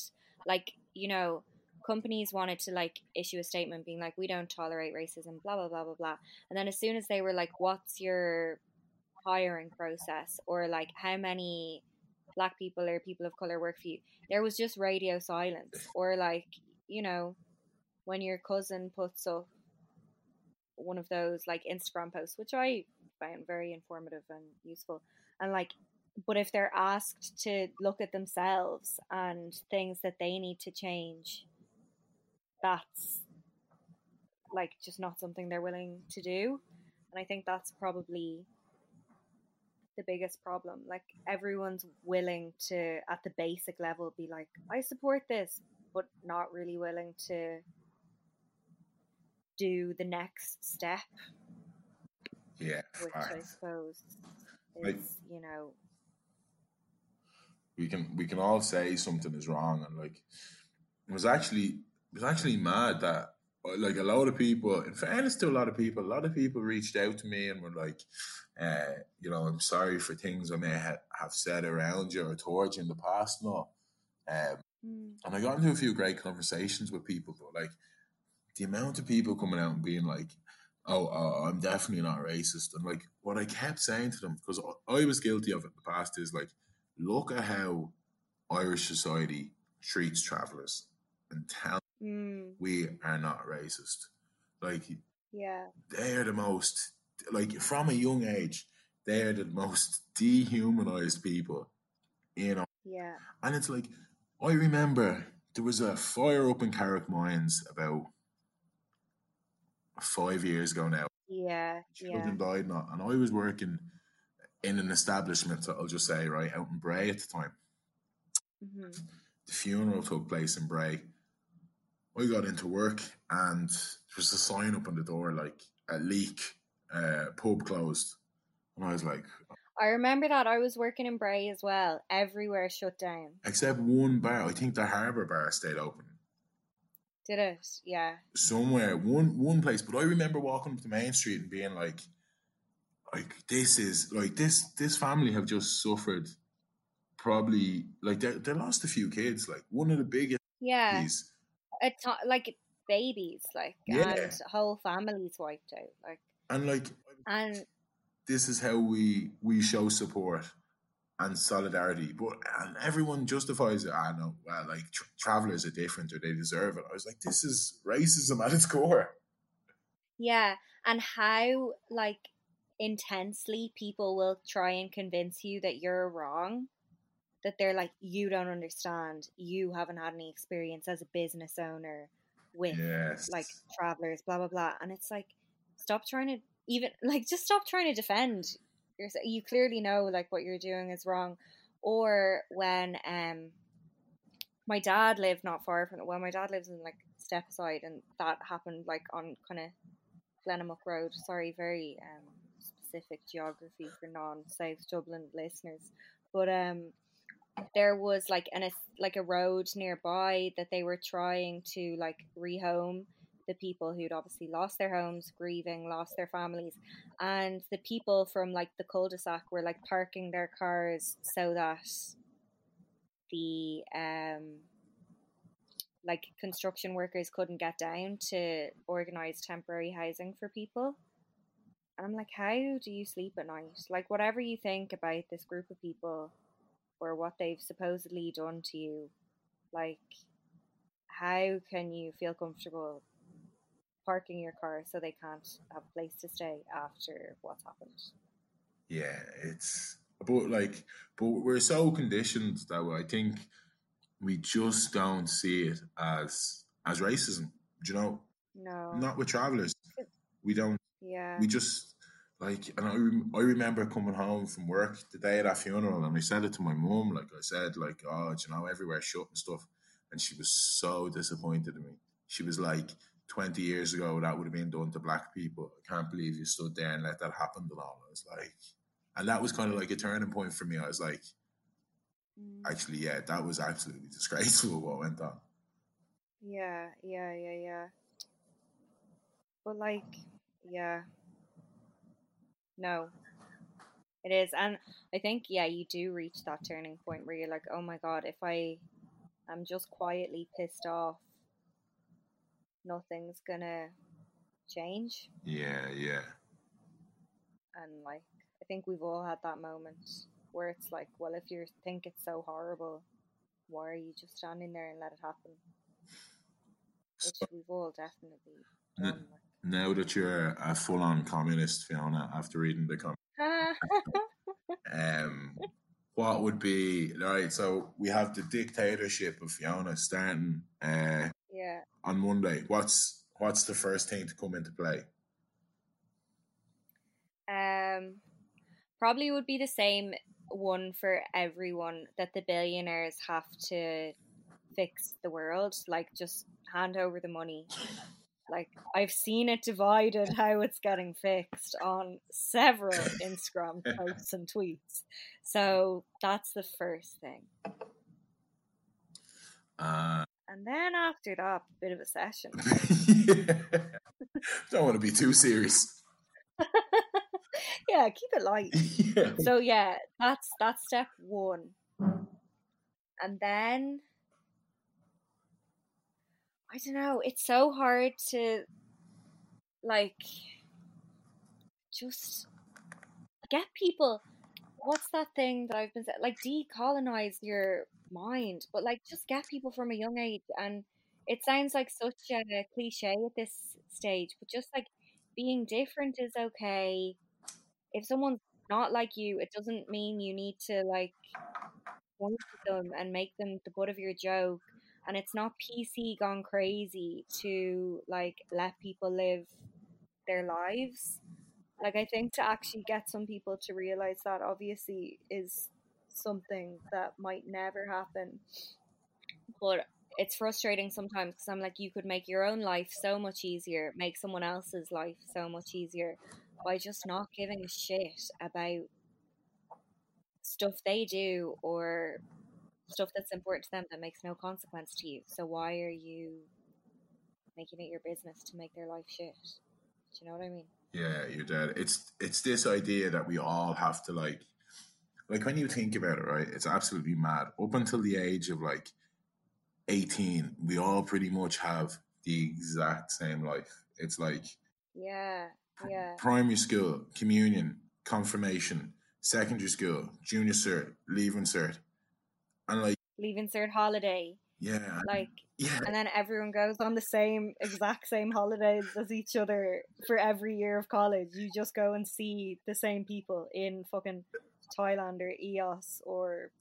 Like, you know, companies wanted to like issue a statement being like, we don't tolerate racism, blah, blah, blah, blah, blah. And then as soon as they were like, what's your hiring process? Or like, how many black people or people of color work for you? There was just radio silence. Or like, you know, when your cousin puts up one of those like Instagram posts, which I found very informative and useful. And like but if they're asked to look at themselves and things that they need to change that's like just not something they're willing to do and i think that's probably the biggest problem. Like everyone's willing to at the basic level be like i support this but not really willing to do the next step. Yeah which i suppose is like, you know we can we can all say something is wrong and like it was actually it was actually mad that like a lot of people in fairness to a lot of people a lot of people reached out to me and were like uh, you know i'm sorry for things i may ha- have said around you or towards you in the past no um, mm. and i got into a few great conversations with people but like the amount of people coming out and being like oh, oh i'm definitely not racist and like what i kept saying to them because i was guilty of it in the past is like look at how Irish society treats travelers and tell mm. we are not racist. Like, yeah, they are the most, like, from a young age, they are the most dehumanized people, you know. Yeah. And it's like, I remember there was a fire up in Carrickmines about five years ago now. Yeah. Children yeah. died, not, and I was working in an establishment, I'll just say, right, out in Bray at the time. Mm-hmm. The funeral took place in Bray. I got into work and there was a sign up on the door like a leak, uh, pub closed. And I was like, I remember that. I was working in Bray as well. Everywhere shut down. Except one bar. I think the Harbour Bar stayed open. Did it? Yeah. Somewhere, one one place. But I remember walking up the main street and being like, like this is like this this family have just suffered probably like they, they lost a few kids like one of the biggest yeah a to- like babies like Yeah. and whole families wiped out like and like and this is how we we show support and solidarity. But and everyone justifies it. I know, well, like tra- travelers are different or they deserve it. I was like, this is racism at its core. Yeah, and how like intensely people will try and convince you that you're wrong. That they're like, you don't understand. You haven't had any experience as a business owner with Yes. like travelers, blah blah blah. And it's like, stop trying to even like just stop trying to defend yourself. You clearly know like what you're doing is wrong. Or when um my dad lived not far from well, my dad lives in like Stepaside, and that happened like on kind of Glenamuck Road. Sorry, very um specific geography for non-South Dublin listeners, but um there was like an a, like a road nearby that they were trying to like rehome the people who'd obviously lost their homes, grieving, lost their families, and the people from like the cul-de-sac were like parking their cars so that the um like construction workers couldn't get down to organize temporary housing for people. And I'm like, how do you sleep at night? Like, whatever you think about this group of people or what they've supposedly done to you, like, how can you feel comfortable parking your car so they can't have a place to stay after what's happened? Yeah, it's but like, but we're so conditioned that way. I think we just don't see it as as racism. Do you know? No. Not with travelers. We don't. Yeah. We just like, and I, rem- I remember coming home from work the day of that funeral, and I said it to my mum. Like I said, like, oh, you know, everywhere shut and stuff, and she was so disappointed in me. She was like, twenty years ago, that would have been done to black people. I can't believe you stood there and let that happen. And all. I was like, and that was kind of like a turning point for me. I was like, Mm. actually, yeah, that was absolutely disgraceful what went on. Yeah, yeah, yeah, yeah. But like, yeah. No. It is. And I think, yeah, you do reach that turning point where you're like, oh my God, if I am just quietly pissed off, nothing's gonna change. Yeah, yeah. And like, I think we've all had that moment where it's like, well, if you think it's so horrible, why are you just standing there and let it happen? Which we've all definitely done. Now that you're a full-on communist, Fiona, after reading the comment, um, what would be all right? So we have the dictatorship of Fiona starting uh, yeah. on Monday. What's what's the first thing to come into play? Um, probably would be the same one for everyone that the billionaires have to fix the world. Like, just hand over the money. Like, I've seen it divided how it's getting fixed on several Instagram posts and tweets. So that's the first thing. Uh, And then after that, a bit of a session. Don't want to be too serious. yeah, keep it light. yeah. so yeah, that's that's step one. And then I don't know, it's so hard to like just get people what's that thing that I've been saying like decolonize your mind, but like just get people from a young age and it sounds like such a cliche at this stage, but just like being different is okay. If someone's not like you, it doesn't mean you need to like point at them and make them the butt of your joke. And it's not PC gone crazy to like let people live their lives. Like I think to actually get some people to realize that obviously is something that might never happen. But it's frustrating sometimes because I'm like, you could make your own life so much easier, make someone else's life so much easier by just not giving a shit about stuff they do or stuff that's important to them that makes no consequence to you. So why are you making it your business to make their life shit? Do you know what I mean? Yeah, you're dead. It's it's this idea that we all have to like like when you think about it, right? It's absolutely mad. Up until the age of like 18, we all pretty much have the exact same life. It's like Yeah, yeah, primary school, communion, confirmation, secondary school, junior cert, leaving cert, and like Leaving cert holiday, yeah, like, yeah, and then everyone goes on the same exact same holidays as each other for every year of college. You just go and see the same people in fucking Thailand or Ios or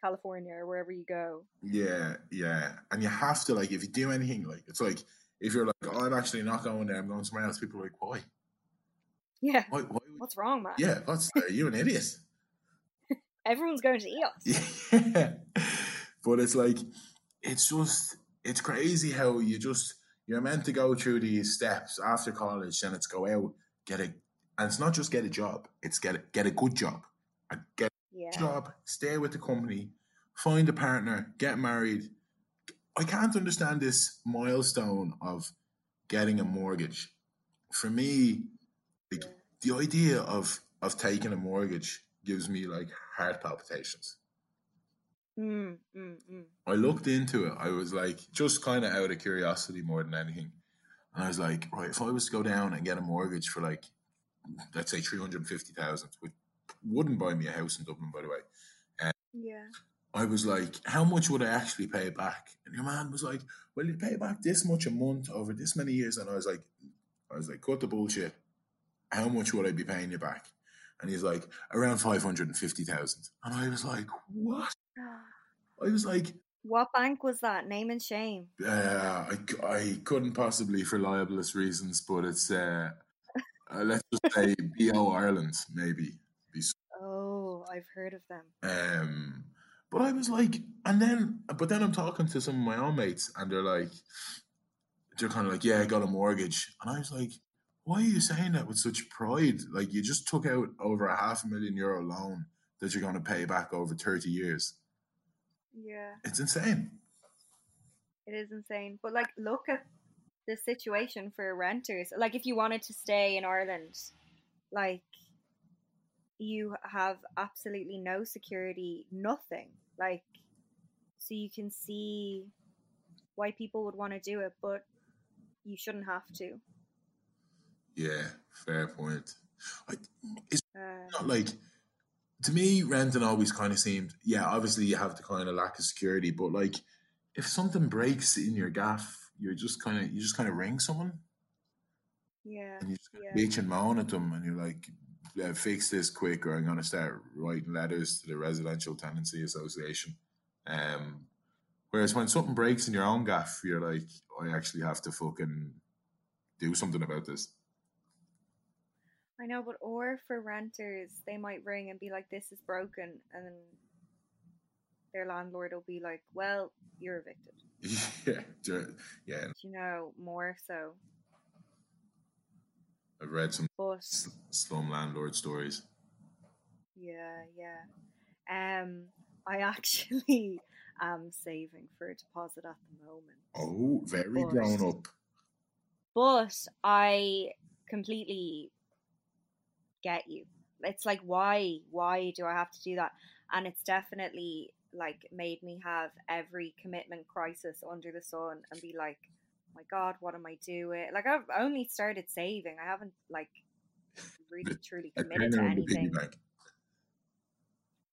California or wherever you go. yeah, yeah, and you have to like if you do anything like it's like if you're like oh, I'm actually not going there, I'm going somewhere else. People are like why? Yeah, Why? why would- what's wrong, man? yeah, what's are you an idiot? Everyone's going to Ios. Yeah. but it's like it's just it's crazy how you just you're meant to go through these steps after college and it's go out, get a and it's not just get a job, it's get a, get a good job. A get Yeah, a job, stay with the company, find a partner, get married. I can't understand this milestone of getting a mortgage. For me, like the idea of of taking a mortgage gives me like heart palpitations. mm, mm, mm. I looked into it. I was like, just kind of out of curiosity more than anything. And I was like, right, if I was to go down and get a mortgage for like, let's say 350,000, which wouldn't buy me a house in Dublin, by the way. yeah. I was like, how much would I actually pay back? And your man was like, well, you pay back this much a month over this many years. And I was like, I was like, cut the bullshit. How much would I be paying you back? And he's like, around 550,000. And I was like, what? I was like, What bank was that? Name and shame. Uh, I, I couldn't possibly for libelous reasons, but it's uh, uh, let's just say BO Ireland maybe. Oh, I've heard of them. Um, but I was like, and then, but then I'm talking to some of my own mates, and they're like, they're kind of like, yeah, I got a mortgage, and I was like, why are you saying that with such pride? Like you just took out over a half a million euro loan that you're going to pay back over thirty years. Yeah, It's insane. it is insane. But like, look at the situation for renters. Like, if you wanted to stay in Ireland, like, you have absolutely no security, nothing. Like, so you can see why people would want to do it, but you shouldn't have to. Yeah, fair point. I, it's Uh, not like to me renting always kind of seemed yeah obviously you have the kind of lack of security but like if something breaks in your gaff you're just kind of you just kind of ring someone yeah, and you just yeah. bitch and moan at them and you're like yeah, fix this quick or i'm going to start writing letters to the residential tenancy association um whereas when something breaks in your own gaff you're like i actually have to fucking do something about this I know, but or for renters, they might ring and be like, "This is broken," and their landlord will be like, "Well, you're evicted." yeah yeah You know, more so. i've read some But slum landlord stories yeah, yeah. Um, I actually am saving for a deposit at the moment, Oh, very But- grown up. but I completely get you. It's like, why, why do I have to do that? And it's definitely like made me have every commitment crisis under the sun and be like, my God, what am I doing? Like I've only started saving. I haven't like really truly committed to tenner in the piggy anything.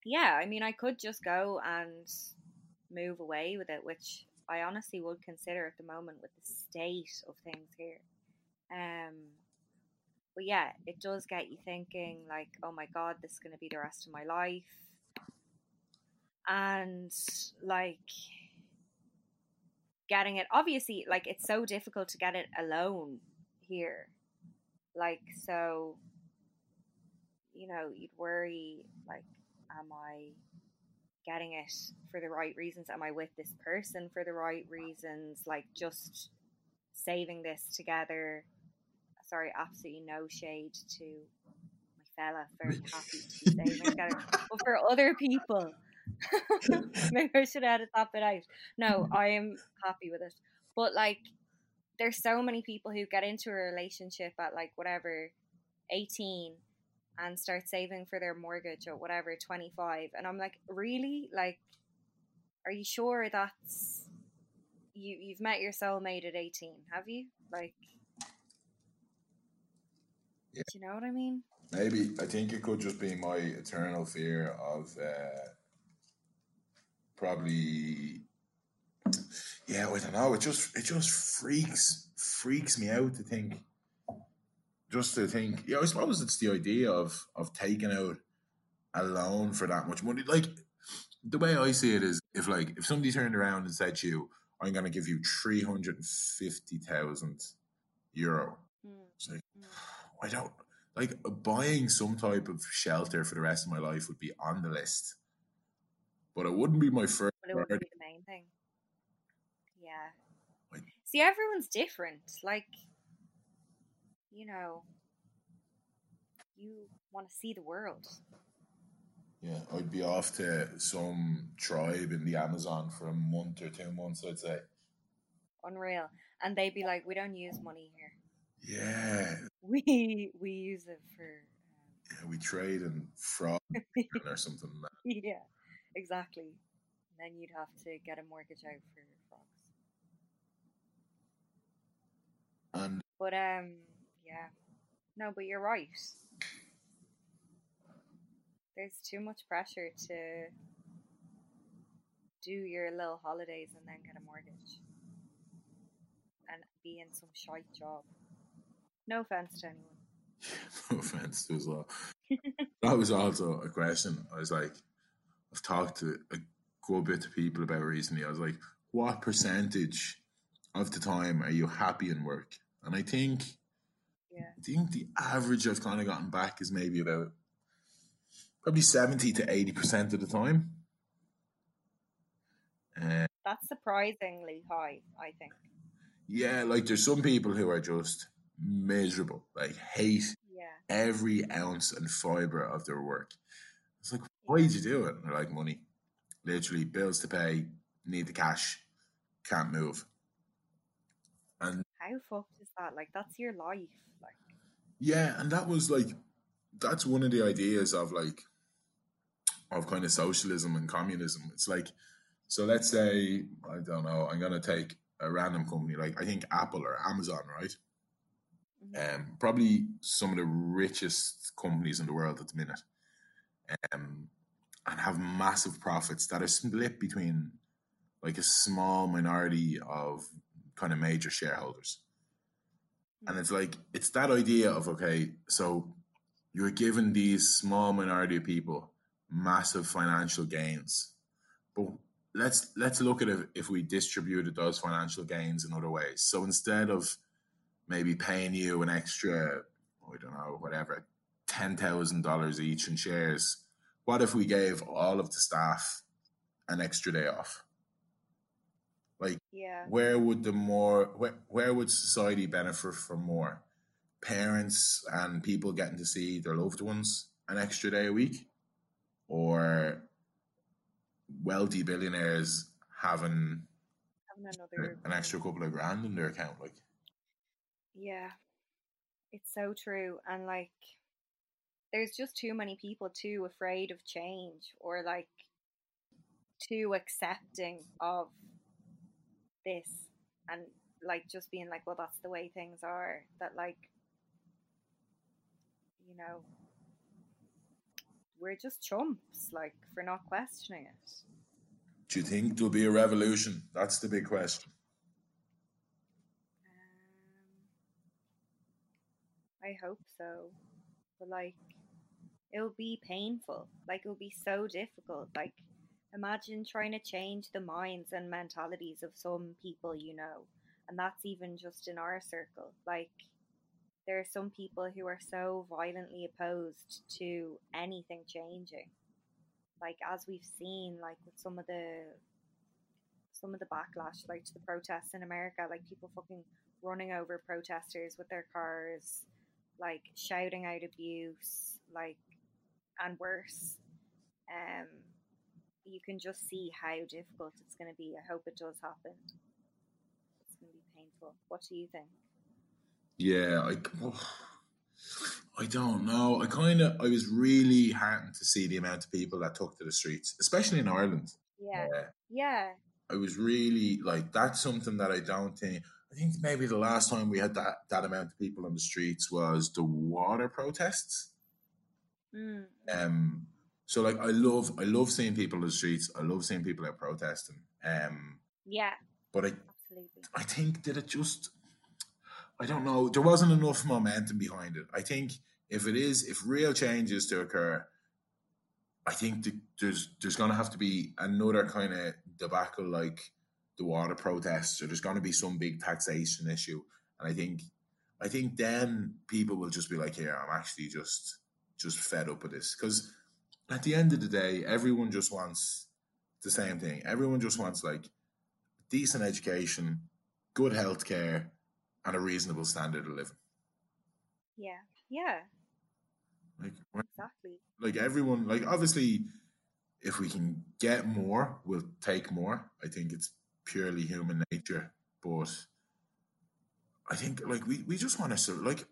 Yeah, I mean, I could just go and move away with it, which I honestly would consider at the moment with the state of things here. Um, but yeah, it does get you thinking, like, oh my god, this is going to be the rest of my life. And like, getting it, obviously, like, it's so difficult to get it alone here. Like, so, you know, you'd worry, like, am I getting it for the right reasons? Am I with this person for the right reasons? Like just saving this together. Sorry, absolutely no shade to my fella. Very happy to be saving together. But for other people, maybe I should edit that bit out. No, I am happy with it. But like, there's so many people who get into a relationship at like whatever, 18 and start saving for their mortgage or whatever 25 and i'm like really like are you sure that's you you've met your soulmate at 18 have you like Yeah. do you know what i mean Maybe I think it could just be my eternal fear of uh, probably. Yeah, I don't know. It just it just freaks freaks me out to think. Just to think, yeah, I suppose it's the idea of of taking out a loan for that much money. Like the way I see it is, if like if somebody turned around and said to you, "I'm going to give you three hundred and fifty thousand euro," Mm. it's like Mm. I don't like buying some type of shelter for the rest of my life would be on the list, but it wouldn't be my first. But it wouldn't be the main thing. Yeah. Like- See, everyone's different. Like, you know, you want to see the world. Yeah, I'd be off to some tribe in the Amazon for a month or two months. I'd say. Unreal. And they'd be like, we don't use money here. Yeah, We we use it for. Um, yeah we trade in frog or something. like yeah, exactly. And then you'd have to get a mortgage out for your frogs. And But um, yeah, no, but you're right. There's too much pressure to do your little holidays and then get a mortgage and be in some shite job. No offense to anyone. no offense to as well. that was also a question. I was like, I've talked to a good bit of people about recently. I was like, what percentage of the time are you happy in work? And I think, Yeah, I think the average I've kind of gotten back is maybe about probably seventy to eighty percent of the time. Uh, that's surprisingly high. I think. yeah, like there's some people who are just miserable, like hate Yeah, every ounce and fiber of their work. It's like, why did you do it? And they're like, money. Literally, bills to pay, need the cash, can't move. And how fucked is that? Like, that's your life. Like, yeah, and that was like, that's one of the ideas of like, of kind of socialism and communism. It's like, so let's say, I don't know, I'm going to take a random company, like I think Apple or Amazon, right? Mhm. um, probably some of the richest companies in the world at the minute, um, and have massive profits that are split between like a small minority of kind of major shareholders. And it's like it's that idea of okay, so you're giving these small minority of people massive financial gains, but let's let's look at it if we distributed those financial gains in other ways. So instead of maybe paying you an extra, I don't know, whatever, ten thousand dollars each in shares. What if we gave all of the staff an extra day off? Like, yeah, where would the more where, where would society benefit from more? Parents and people getting to see their loved ones an extra day a week, or wealthy billionaires having having another an extra couple of grand in their account? Like, Yeah, it's so true. And like, there's just too many people too afraid of change or like too accepting of this and like just being like, well, that's the way things are. That like, you know, we're just chumps, like, for not questioning it. do you think there'll be a revolution? That's the big question. I hope so. But like, it'll be painful. Like, it'll be so difficult. Like, imagine trying to change the minds and mentalities of some people you know, and that's even just in our circle. Like, there are some people who are so violently opposed to anything changing. Like, as we've seen, like with some of the some of the backlash, like to the protests in America, like people fucking running over protesters with their cars, like shouting out abuse, like and worse. Um, you can just see how difficult it's going to be. I hope it does happen. It's going to be painful. What do you think? Yeah, I, I don't know. I kind of, I was really heartened to see the amount of people that took to the streets, especially in Ireland. Yeah, Uh, yeah, I was really like that's something that I don't think. I think maybe the last time we had that that amount of people on the streets was the water protests. Mm. Um, so like I love I love seeing people in the streets. I love seeing people out protesting. Um, Yeah, but I absolutely. I think that it just I don't know. There wasn't enough momentum behind it. I think if it is, if real change is to occur, I think that there's there's going to have to be another kind of debacle like the water protests, or there's going to be some big taxation issue. And I think I think then people will just be like, "Here, I'm actually just just fed up with this." Because at the end of the day, everyone just wants the same thing. Everyone just wants like decent education, good health care, and a reasonable standard of living. Yeah, yeah, Like, exactly. like everyone, like obviously, if we can get more, we'll take more. I think it's purely human nature, but I think like we, we just want to like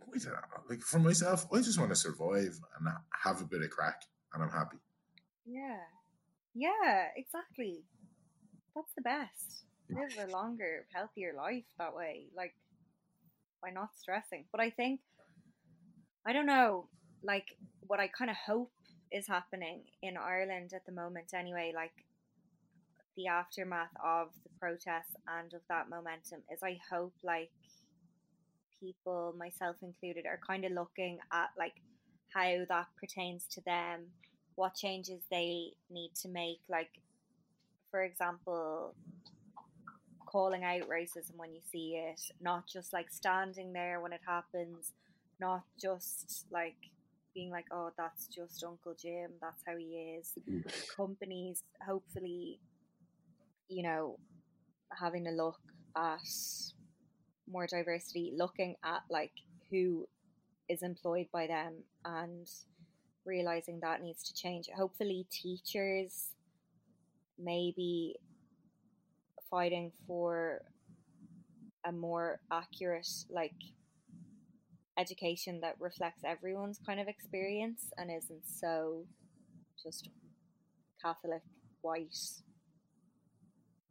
like for myself, I just want to survive and have a bit of crack, and I'm happy. Yeah, yeah, exactly. That's the best. Live a longer, healthier life that way. Like, by not stressing. But I think, I don't know, like, what I kind of hope is happening in Ireland at the moment, anyway, like, the aftermath of the protests and of that momentum is I hope, like, people, myself included, are kind of looking at, like, how that pertains to them, what changes they need to make. Like, for example, calling out racism when you see it, not just like standing there when it happens, not just like being like, oh, that's just Uncle Jim, that's how he is. Mm. Companies, hopefully, you know, having a look at more diversity, looking at like who is employed by them and realizing that needs to change. Hopefully, teachers maybe fighting for a more accurate like education that reflects everyone's kind of experience and isn't so just Catholic, white,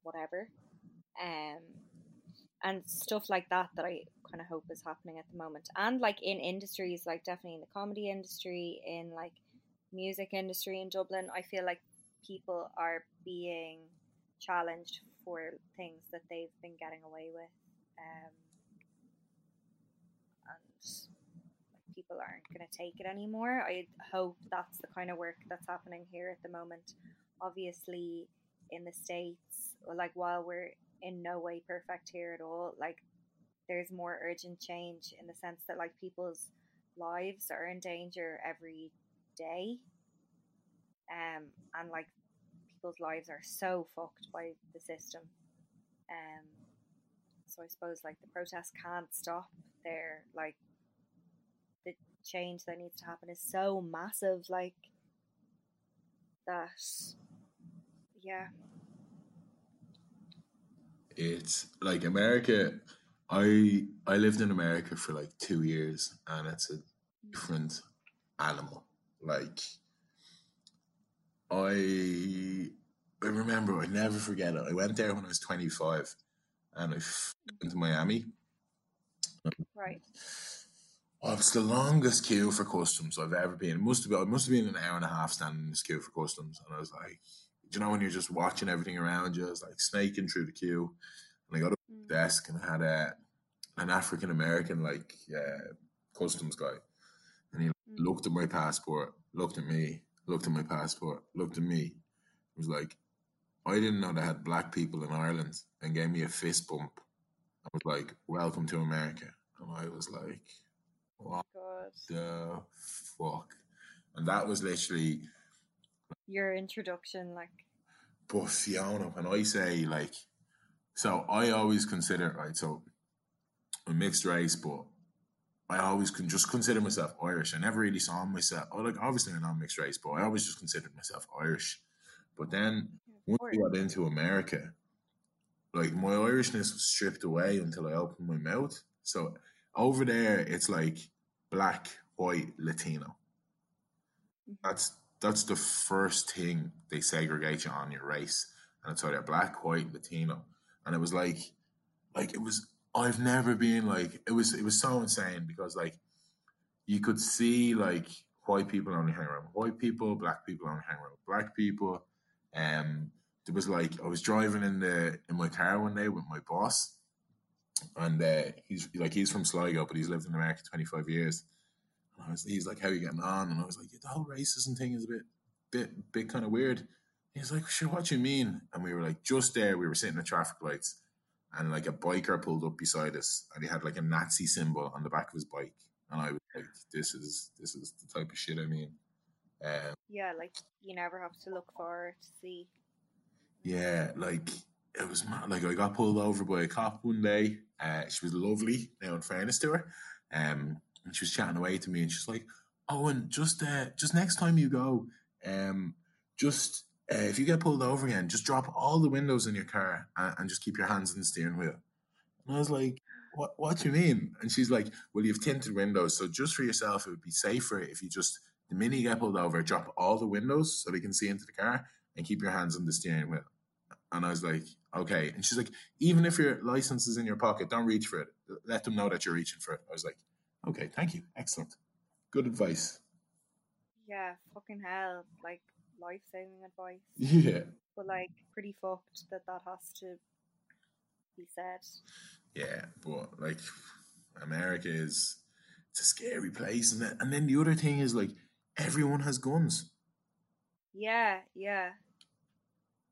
whatever. Um, and stuff like that that I kind of hope is happening at the moment. And like in industries, like definitely in the comedy industry, in like music industry in Dublin, I feel like people are being challenged for things that they've been getting away with. Um, and people aren't going to take it anymore. I hope that's the kind of work that's happening here at the moment. Obviously, in the States, like while we're in no way perfect here at all, like there's more urgent change in the sense that like people's lives are in danger every day. Um, and like people's lives are so fucked by the system. Um, so I suppose like the protests can't stop there. Like the change that needs to happen is so massive. Like that, yeah, It's like America. I I lived in America for like two years, and it's a different animal. Like I I remember, I never forget it. I went there when I was twenty five, and I went to Miami. right. Oh, it was the longest queue for customs I've ever been. It must have been, it must have been an hour and a half standing in this queue for customs, and I was like, you know when you're just watching everything around you? I was like snaking through the queue, and I got up to the desk and I had a an African American like uh, customs guy, and he looked at my passport, looked at me, looked at my passport, looked at me, was like, I didn't know they had black people in Ireland, and gave me a fist bump. I was like, "Welcome to America," and I was like, "What God, the fuck?" And that was literally your introduction, like, But Fiona, when I say like, so I always consider right. So I'm mixed race, but I always can just consider myself Irish. I never really saw myself. Oh, like obviously I'm not mixed race, but I always just considered myself Irish. But then once we got into America, like my Irishness was stripped away until I opened my mouth. So over there, it's like black, white, Latino. Mm-hmm. That's that's the first thing they segregate you on your race, and it's either black, white, Latino, and it was like, like it was. I've never been like it was. It was so insane because like you could see like white people only hang around white people, black people only hang around black people. Um, there was like I was driving in the in my car one day with my boss, and uh, he's like he's from Sligo, but he's lived in America twenty five years. Was, he's like, "How are you getting on?" And I was like, yeah, "The whole racism thing is a bit, bit, bit kind of weird." He's like, "Sure, what you mean?" And we were like, just there, we were sitting at traffic lights, and like a biker pulled up beside us, and he had like a Nazi symbol on the back of his bike, and I was like, "This is this is the type of shit I mean." Um, Yeah, like you never have to look for to see. Yeah, like it was mad. like I got pulled over by a cop one day. Uh, she was lovely. Now, in fairness to her, um, and she was chatting away to me, and she's like, "Owen, just uh, just next time you go, um, just uh, if you get pulled over again, just drop all the windows in your car and, and just keep your hands on the steering wheel." And I was like, "What? What do you mean?" And she's like, "Well, you've tinted windows, so just for yourself, it would be safer if you just the minute you get pulled over, drop all the windows so they can see into the car." and keep your hands on the steering wheel. And I was like, okay. And she's like, even if your license is in your pocket, don't reach for it. Let them know that you're reaching for it. I was like, okay, thank you. Excellent. Good advice. Yeah, fucking hell, like life saving advice. Yeah. But like pretty fucked that that has to be said. Yeah. But like, America is, it's a scary place. And then, and then the other thing is like, everyone has guns. Yeah, yeah.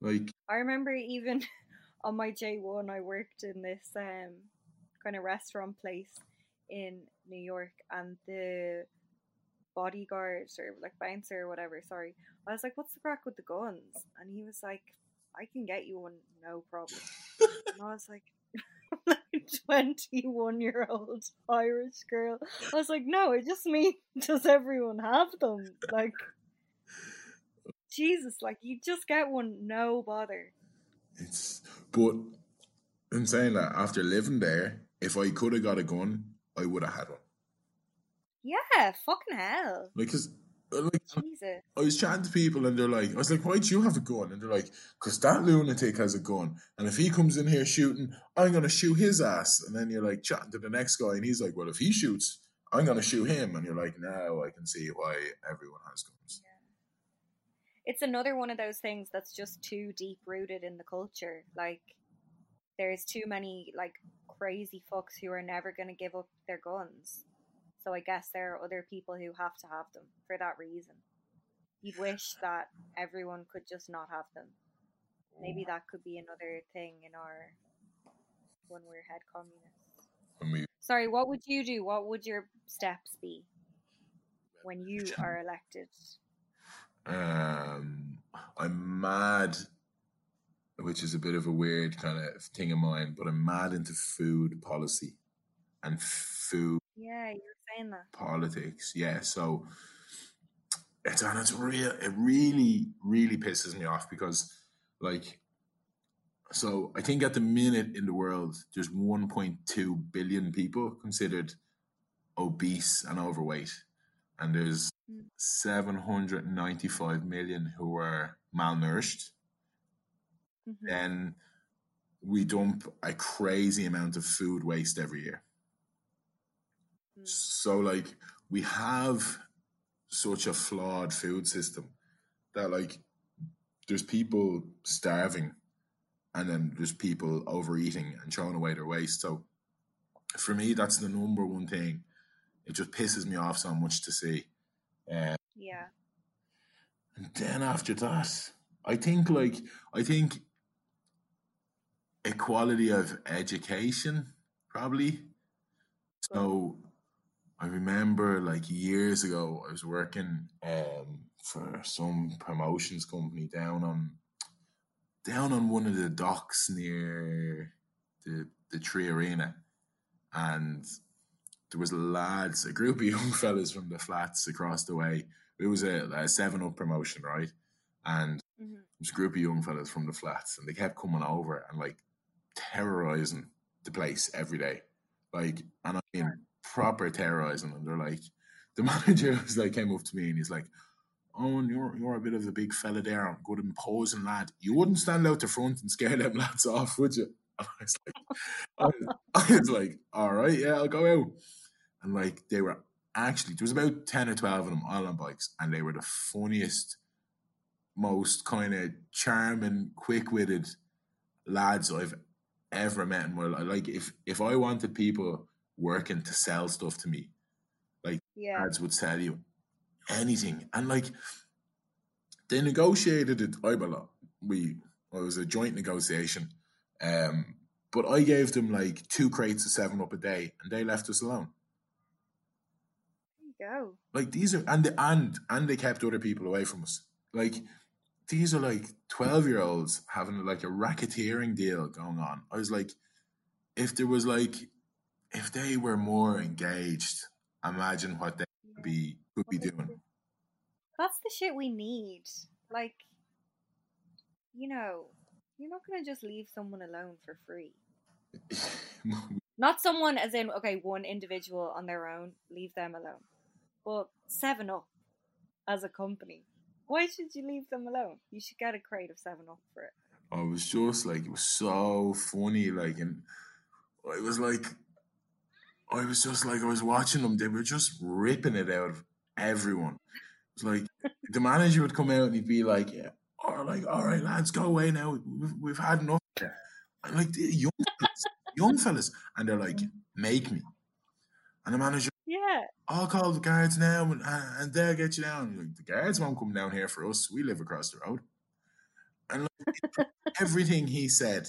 Like, I remember even on my J one, I worked in this um kind of restaurant place in New York, and the bodyguard or like bouncer or whatever. Sorry, I was like, "What's the crack with the guns?" And he was like, "I can get you one, no problem." and I was like. 21 year old Irish girl. I was like, no, it just me. does everyone have them? Like, Jesus, like you just get one, no bother. it's, but in saying that, after living there, if I could have got a gun, I would have had one. Yeah, fucking hell. Like, cause, uh, like, Jesus. I was chatting to people and they're like, I was like, why do you have a gun? And they're like, because that lunatic has a gun. And if he comes in here shooting, I'm going to shoot his ass. And then you're like chatting to the next guy and he's like, well, if he shoots, I'm going to shoot him. And you're like, now I can see why everyone has guns. It's another one of those things that's just too deep rooted in the culture. Like, there's too many, like, crazy fucks who are never going to give up their guns. So I guess there are other people who have to have them for that reason. You'd wish that everyone could just not have them. Maybe that could be another thing in our when we're head communists. Sorry, what would you do? What would your steps be when you are elected? um, I'm mad, which is a bit of a weird kind of thing of mine, but I'm mad into food policy and food Yeah, you were saying that. politics. Yeah, so it's and it's real. It really, really pisses me off because, like, so I think at the minute in the world there's 1.2 billion people considered obese and overweight, and there's Mm. 795 million who are malnourished. Mhm. Then we dump a crazy amount of food waste every year. Mm. So like we have such a flawed food system that like there's people starving and then there's people overeating and throwing away their waste. So for me that's the number one thing. It just pisses me off so much to see. Uh, Yeah. and then after that, I think like I think equality of education probably. So I remember like years ago I was working um, for some promotions company down on down on one of the docks near the the 3Arena, and there was lads, a group of young fellas from the flats across the way. It was a, a seven up promotion, right? And Mhm. there was a group of young fellas from the flats, and they kept coming over and like terrorizing the place every day, like, and I mean proper terrorizing. And they're like, the manager was like, came up to me and he's like, "Oh, you're you're a bit of a big fella there, I'm good imposing lad. You wouldn't stand out the front and scare them lads off, would you?" And I was like, I, I was like, "All right, yeah, I'll go out." And like they were actually there was about ten or twelve of them all on bikes, and they were the funniest, most kind of charming, quick-witted lads I've ever met in my life. Like if if I wanted people working to sell stuff to me, like Yeah. lads would sell you anything, and like they negotiated it. I well, we it was a joint negotiation, um, but I gave them like two crates of Seven Up a day, and they left us alone. There you go. Like these are and and and they kept other people away from us. Like these are like twelve year olds having like a racketeering deal going on. I was like, if there was like, if they were more engaged, imagine what they could be could be doing. That's the shit we need. Like, you know, you're not gonna just leave someone alone for free. Not someone as in okay, one individual on their own, leave them alone. But Seven Up as a company, why should you leave them alone? You should get a crate of Seven Up for it. Oh, I was just like it was so funny, like and I was like I was just like I was watching them, they were just ripping it out of everyone. It was like the manager would come out and he'd be like, Yeah, or like, all right, lads, go away now. We've, we've had enough. And like the young fellas, young fellas, and they're like, make me. And the manager, Yeah, I'll call the guards now and, and they'll get you down. Like, the guards won't come down here for us. We live across the road. And like, everything he said,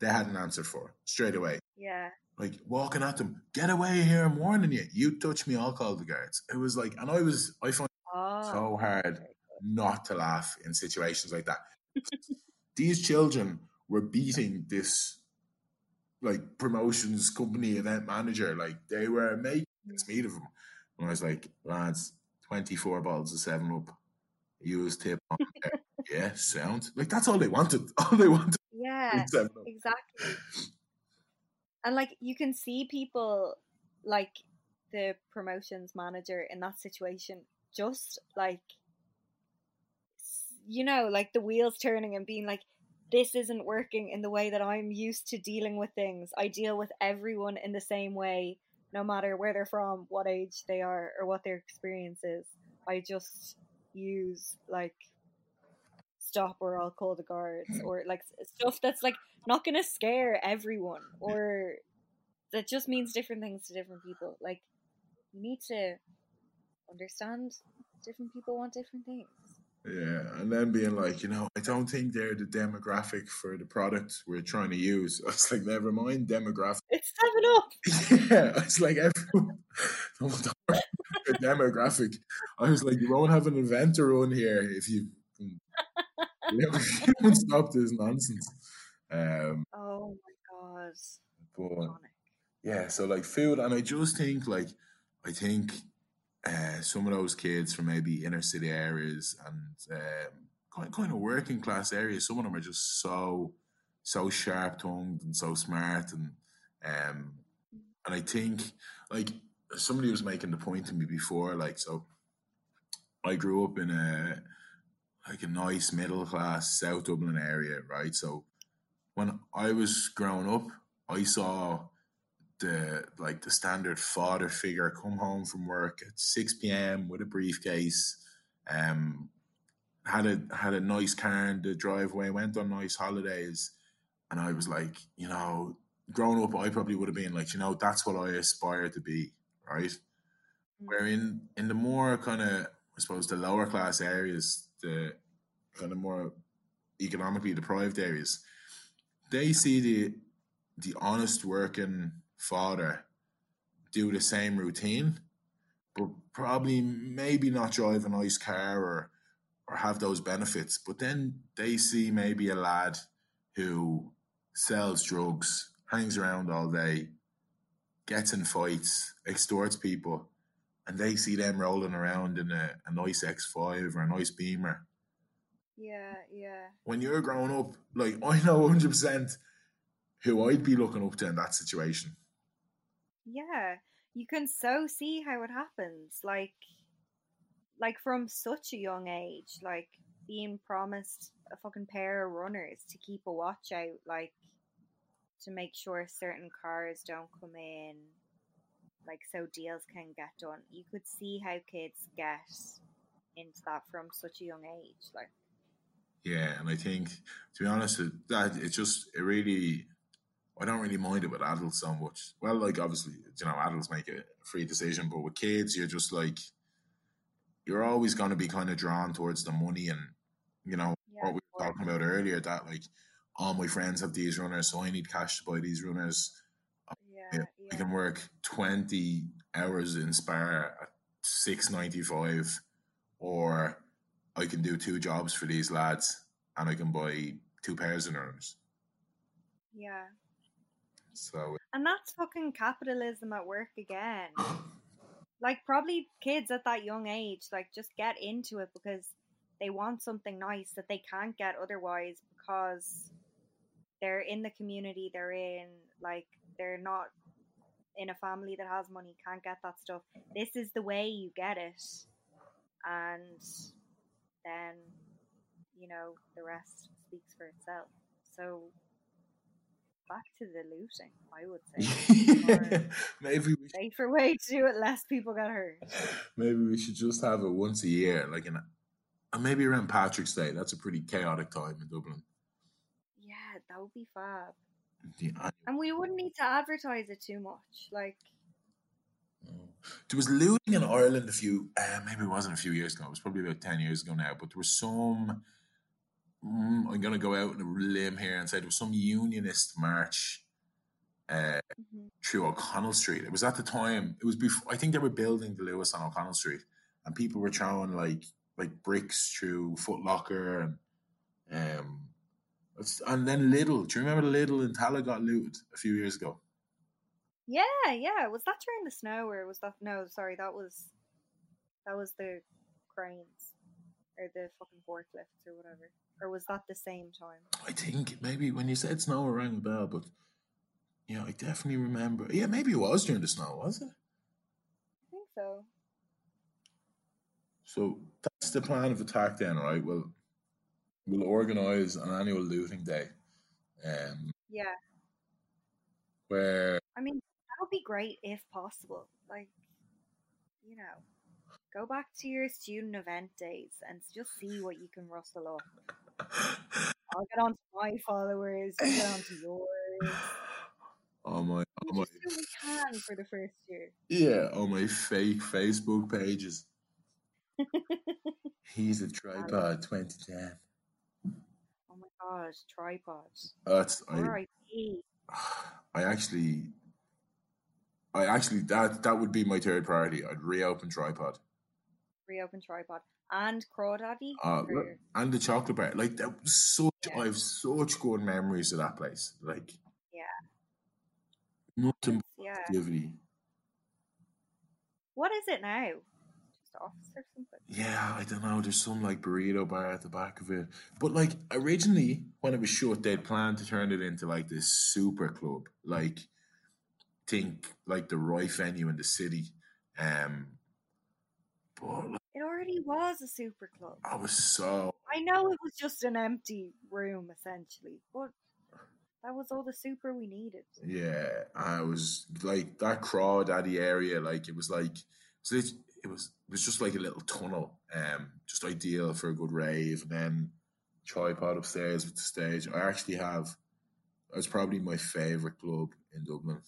they had an answer for straight away. yeah, Like walking at them, get away here, I'm warning you. You touch me, I'll call the guards. It was like, and I was, I found oh, it so hard not to laugh in situations like that. These children were beating this like promotions company event manager. Like they were making its meat of them. And I was like, lads, 24 bottles of 7 Up. Use tip on there. yeah, sound. Like that's all they wanted. All they wanted yeah, was 7 Up. exactly. And like you can see people like the promotions manager in that situation just like you know like the wheels turning and being like this isn't working in the way that I'm used to dealing with things. I deal with everyone in the same way no matter where they're from, what age they are or what their experience is. I just use like stop or I'll call the guards or like stuff that's like not gonna scare everyone or that just means different things to different people. Like you need to understand different people want different things. Yeah, and then being like, you know, I don't think they're the demographic for the product we're trying to use. I was like, never mind demographic. It's seven up. yeah, it's like everyone don't worry about the demographic. I was like, you won't have an inventor on here if you, you know, if you don't stop this nonsense. Um, Oh my god. but yeah, so like food, and I just think like I think uh, some of those kids from maybe inner city areas and um, kind kind of working class areas, some of them are just so so sharp tongued and so smart, and um, and I think like somebody was making the point to me before, like so. I grew up in a like a nice middle class South Dublin area, right? So when I was growing up, I saw the like the standard father figure come home from work at six p.m. with a briefcase, um, had a had a nice car in the driveway, went on nice holidays, and I was like, you know, growing up, I probably would have been like, you know, that's what I aspire to be, right? Where in in the more kind of, I suppose, the lower class areas, the kind of more economically deprived areas, they see the the honest working father do the same routine, but probably maybe not drive a nice car or or have those benefits. But then they see maybe a lad who sells drugs, hangs around all day, gets in fights, extorts people, and they see them rolling around in a, a nice X5 or a nice Beamer. Yeah, yeah. When you're growing up, like I know 100% who I'd be looking up to in that situation. Yeah. You can so see how it happens. Like like from such a young age, like being promised a fucking pair of runners to keep a watch out, like to make sure certain cars don't come in. like so deals can get done. You could see how kids get into that from such a young age. Like Yeah, and I think to be honest, that it just it really I don't really mind it with adults so much. Well, like obviously, you know, adults make a free decision, but with kids, you're just like you're always going to be kind of drawn towards the money and you know yeah, what we were talking about earlier that like all my friends have these runners, so I need cash to buy these runners. Um, yeah, Yeah, yeah. I can work twenty hours in Spar at six ninety five, or I can do two jobs for these lads and I can buy two pairs of runners. yeah. So And that's fucking capitalism at work again. Like probably kids at that young age, like just get into it because they want something nice that they can't get otherwise because they're in the community they're in, like they're not in a family that has money, can't get that stuff. This is the way you get it. And then, you know, the rest speaks for itself. So back to the looting, I would say. maybe we safer way to do it, less people get hurt. maybe we should just have it once a year, like an and maybe around Patrick's Day. That's a pretty chaotic time in Dublin. Yeah, that would be fab. And we wouldn't need to advertise it too much. Like, There was looting in Ireland a few, uh, maybe it wasn't a few years ago. It was probably about ten years ago now. But there was some. Mm, I'm going to go out on a limb here and say there was some unionist march uh, mhm. through O'Connell Street. It was at the time. It was before. I think they were building the Luas on O'Connell Street, and people were throwing like like bricks through Foot Locker and um, and then Lidl. Do you remember Lidl in Tallaght got looted a few years ago? yeah, yeah. Was that during the snow or was that no? Sorry, that was that was the cranes or the fucking forklifts or whatever. Or was that the same time? I think maybe when you said snow, it rang a bell, but yeah, I definitely remember. Yeah, maybe it was during the snow, was it? I think so. So that's the plan of attack then, right? We'll we'll organise an annual looting day, um, Yeah, where I mean that would be great if possible. Like, you know, go back to your student event days and just see what you can rustle up. I'll get on to my followers, you get on to yours. on my We my just we can for the first year. yeah on my fake Facebook pages. He's a tripod twenty ten. Oh my gosh, tripods. That's I. I actually I actually that that would be my third priority. I'd reopen tripod. Reopen tripod. And Crawdaddy. Uh, and the chocolate bar. Like that was such Yeah. I have such good memories of that place. Like Yeah. nothing but yeah. activity. What is it now? Just office or something? Yeah, I don't know. There's some like burrito bar at the back of it. But like originally when it was shut, they'd planned to turn it into like this super club. Like think like the Roy venue in the city. Um but like, It already was a super club. I was so I know it was just an empty room essentially, but that was all the super we needed. Yeah, I was like that crowd, crawdaddy area. Like it was like it was, it was it was just like a little tunnel. Um, just ideal for a good rave. And then tripod upstairs with the stage. I actually have. It's probably my favorite club in Dublin.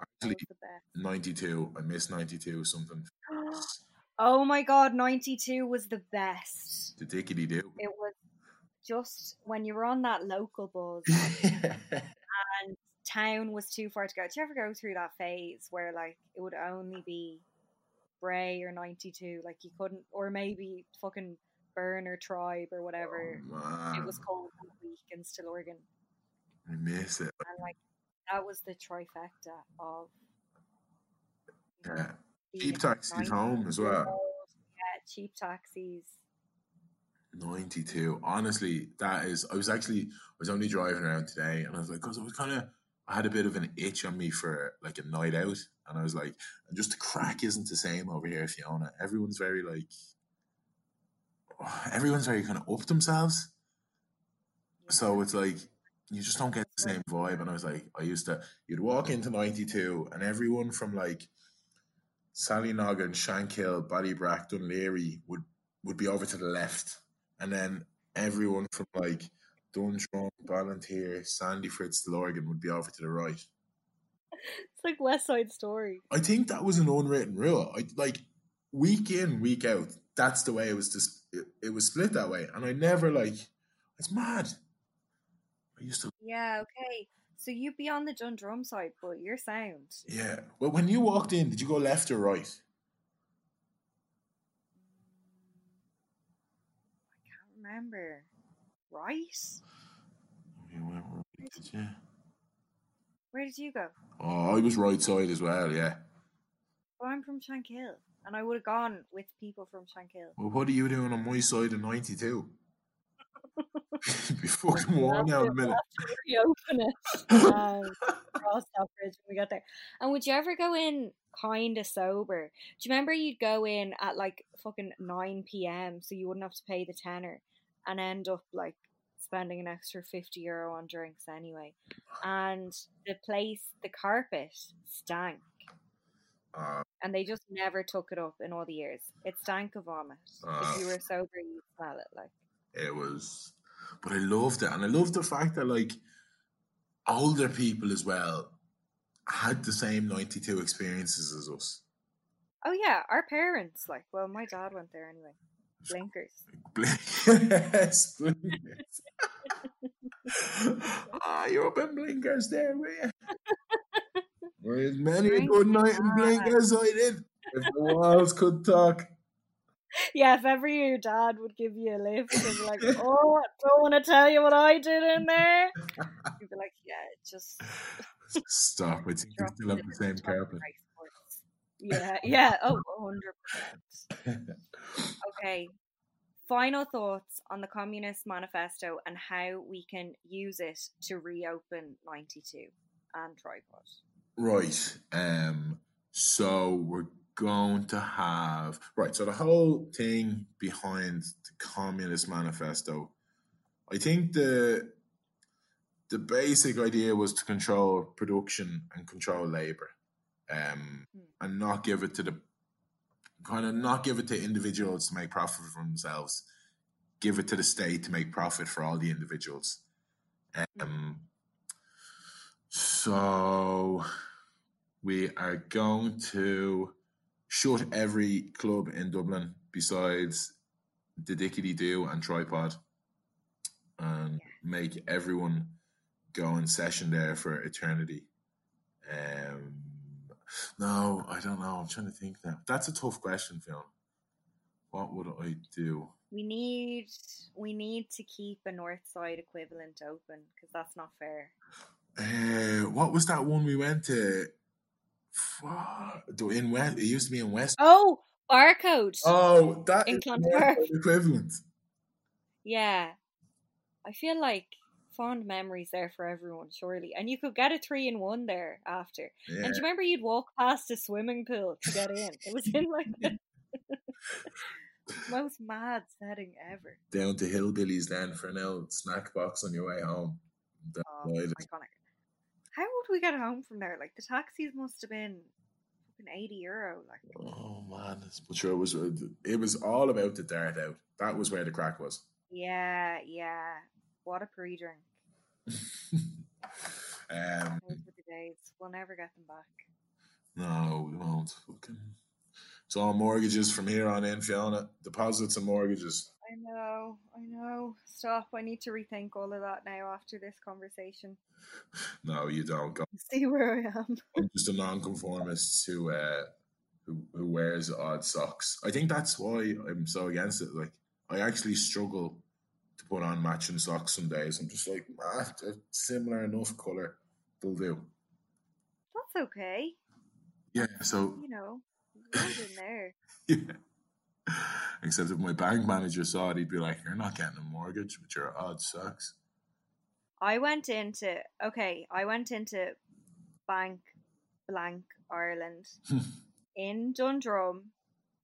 Actually, was ninety two. I miss ninety two. Something. Oh my god, 92 was the best. The dickety do. It was just when you were on that local buzz and town was too far to go. Did you ever go through that phase where like it would only be Bray or 92? Like you couldn't, or maybe fucking Burn or Tribe or whatever Oh, it was called in Stillorgan. I miss it. And like that was the trifecta of you know, Yeah. Cheap taxis 90 home as well. Yeah, cheap taxis. 92. Honestly, that is. I was actually. I was only driving around today, and I was like, because I was kind of. I had a bit of an itch on me for like a night out, and I was like, and just the crack isn't the same over here, Fiona. Everyone's very like. Everyone's very kind of up themselves. Yeah. So it's like you just don't get the same vibe. And I was like, I used to, you'd walk into 92 and everyone from like Sallynoggin, Shankill, Ballybrack, Dún Laoghaire would, would be over to the left. And then everyone from like Dundrum, Ballinteer, Sandyford, Lorgan would be over to the right. It's like West Side Story. I think that was an unwritten rule. I like week in, week out. That's the way it was. Just it, it was split that way, and I never like. It's mad. I used to. Yeah. Okay. So you'd be on the Dundrum side, but your sound. Yeah. Well, when you walked in, did you go left or right? I can't remember. Right? You went right, did you? Where did you go? Oh, I was right side as well, yeah. Well, I'm from Shankill, and I would have gone with people from Shankill. Well, what are you doing on my side of 92? Before the war now a minute. It. Across that bridge when we got there. And would you ever go in kind of sober? Do you remember you'd go in at like fucking 9 p.m. so you wouldn't have to pay the tenner and end up like spending an extra 50 euro on drinks anyway. And the place, the carpet stank. Uh, and they just never took it up in all the years. It stank of vomit. Uh, if you were sober, you smell it like it was, but I loved it, and I loved the fact that like older people as well had the same ninety-two experiences as us. oh yeah, our parents. Like, well, my dad went there anyway. Blinkers. Blinkers. blinkers. ah, you're up in blinkers there, were you? Whereas many a good night in blinkers I did. If the walls could talk. Yeah, if ever your dad would give you a lift and be like, "Oh, don't want to tell you what I did in there," you'd be like, "Yeah, just Stop. I think we still have the same carpet. Yeah, yeah. Oh, 100%. Okay. Final thoughts on the Communist Manifesto and how we can use it to reopen 92 and Tripod. Right. Um. So we're going to have right. So the whole thing behind the Communist Manifesto, I think the the basic idea was to control production and control labor, um, Hmm. and not give it to the kind of not give it to individuals to make profit for themselves. Give it to the state to make profit for all the individuals. Um, so we are going to shut every club in Dublin besides the Dickety Do and Tripod and make everyone go in session there for eternity. Um, no, I don't know. I'm trying to think now. That's a tough question, Phil. What would I do? We need we need to keep a north side equivalent open because that's not fair. Uh, what was that one we went to? Fuck, In West, it used to be in West. Oh, barcode. Oh, that In is. Equivalent. Yeah. I feel like fond memories there for everyone, surely. And you could get a three in one there after. Yeah. And do you remember you'd walk past a swimming pool to get in? It was in like the most mad setting ever. Down to Hillbillies then for an old snack box on your way home. That Oh, iconic. How would we get home from there? Like the taxis must have been fucking eighty euro. Like Oh man, but sure it was. It was all about the dart out. That was where the crack was. yeah, yeah. What a pre-drink. um, Those were the days. We'll never get them back. no, we won't. Fucking. It's all mortgages from here on in, Fiona. Deposits and mortgages. I know, I know. Stop. I need to rethink all of that now after this conversation. No, you don't. Go. See where I am. I'm just a nonconformist who uh, who who wears odd socks. I think that's why I'm so against it. Like I actually struggle to put on matching socks some days. I'm just like, ah, similar enough color, they'll do. That's okay. Yeah. So You know, right in there. yeah. Except if my bank manager saw it, he'd be like, "You're not getting a mortgage with your odd sucks. I went into okay. I went into Bank Blank Ireland in Dundrum.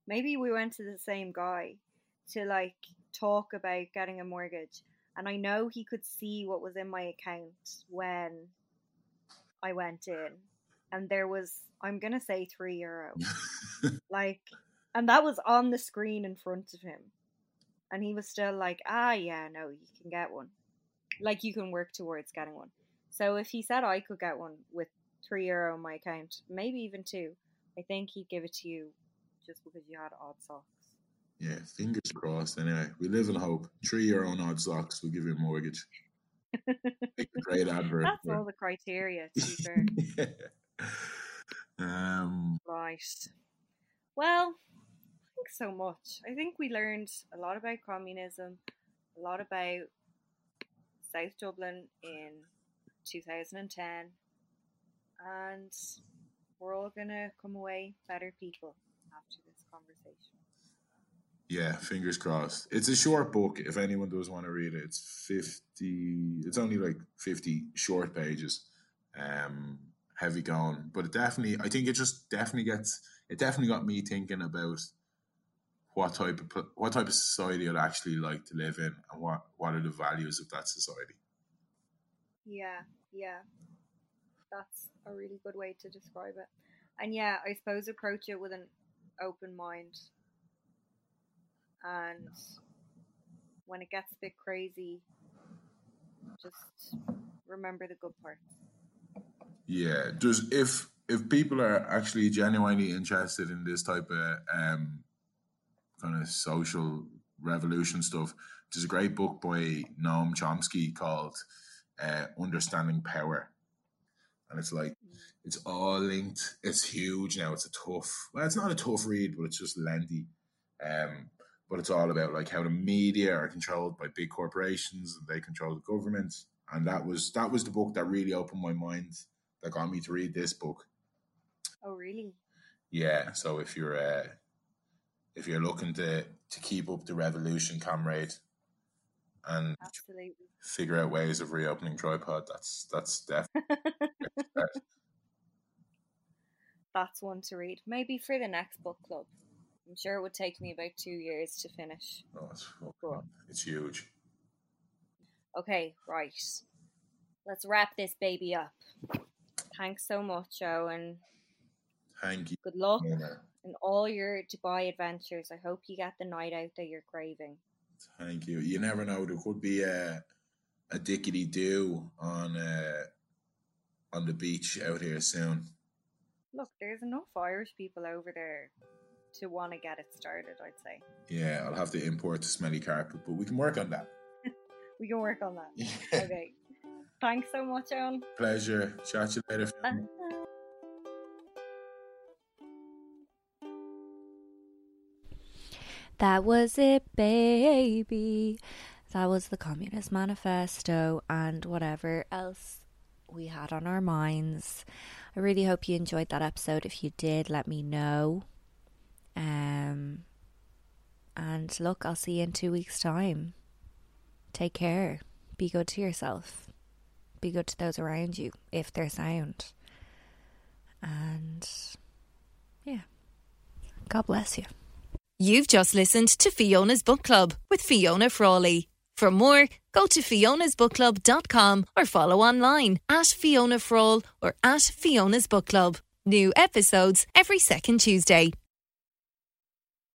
Maybe we went to the same guy to like talk about getting a mortgage, and I know he could see what was in my account when I went in, and there was I'm gonna say three euro, like, and that was on the screen in front of him, and he was still like, ah, yeah, no, you can get one, like you can work towards getting one. So if he said I could get one with three euro in my account, maybe even two, I think he'd give it to you just because you had odd socks. Yeah, fingers crossed. Anyway, we live in hope. Three euro on odd socks will give you a mortgage. Great advert. That's all the criteria, to be fair. yeah. Um, right. Well, thanks so much. I think we learned a lot about communism, a lot about South Dublin in 2010, and we're all gonna come away better people after this conversation. yeah, fingers crossed. It's a short book. If anyone does want to read it, it's fifty. It's only like fifty short pages. Um, heavy going, but it definitely. I think it just definitely gets. It definitely got me thinking about what type of what type of society I'd actually like to live in, and what what are the values of that society. Yeah, yeah. That's a really good way to describe it. And yeah, I suppose approach it with an open mind. And when it gets a bit crazy, just remember the good parts. Yeah, just if if people are actually genuinely interested in this type of um, kind of social revolution stuff, there's a great book by Noam Chomsky called uh, "Understanding Power," and it's like it's all linked. It's huge now. It's a tough. Well, it's not a tough read, but it's just lengthy. Um, but it's all about like how the media are controlled by big corporations and they control the government. And that was that was the book that really opened my mind. That got me to read this book. Oh, really? Yeah. So if you're uh, if you're looking to to keep up the revolution, comrade, and Absolutely. figure out ways of reopening tripod, that's that's definitely. That's one to read. Maybe for the next book club. I'm sure it would take me about two years to finish. Oh, it's, Cool. it's huge. Okay, right. Let's wrap this baby up. Thanks so much, Owen. Thank you. Good luck. In all your Dubai adventures. I hope you get the night out that you're craving. Thank you. You never know. There could be a a dickety do on uh, on the beach out here soon. Look, there's enough Irish people over there to want to get it started, I'd say. Yeah, I'll have to import the smelly carpet, but we can work on that. We can work on that. Okay. Thanks so much, Owen. Pleasure. Chat to you later. Bye. That was it, baby. That was the Communist Manifesto and whatever else we had on our minds. I really hope you enjoyed that episode. If you did, let me know. Um, and look, I'll see you in two weeks' time. Take care. Be good to yourself. Be good to those around you if they're sound. And yeah, God bless you. You've just listened to Fiona's Book Club with Fiona Frawley. For more, go to fionasbookclub.com or follow online at Fiona Frawl or at Fiona's Book Club. New episodes every second Tuesday.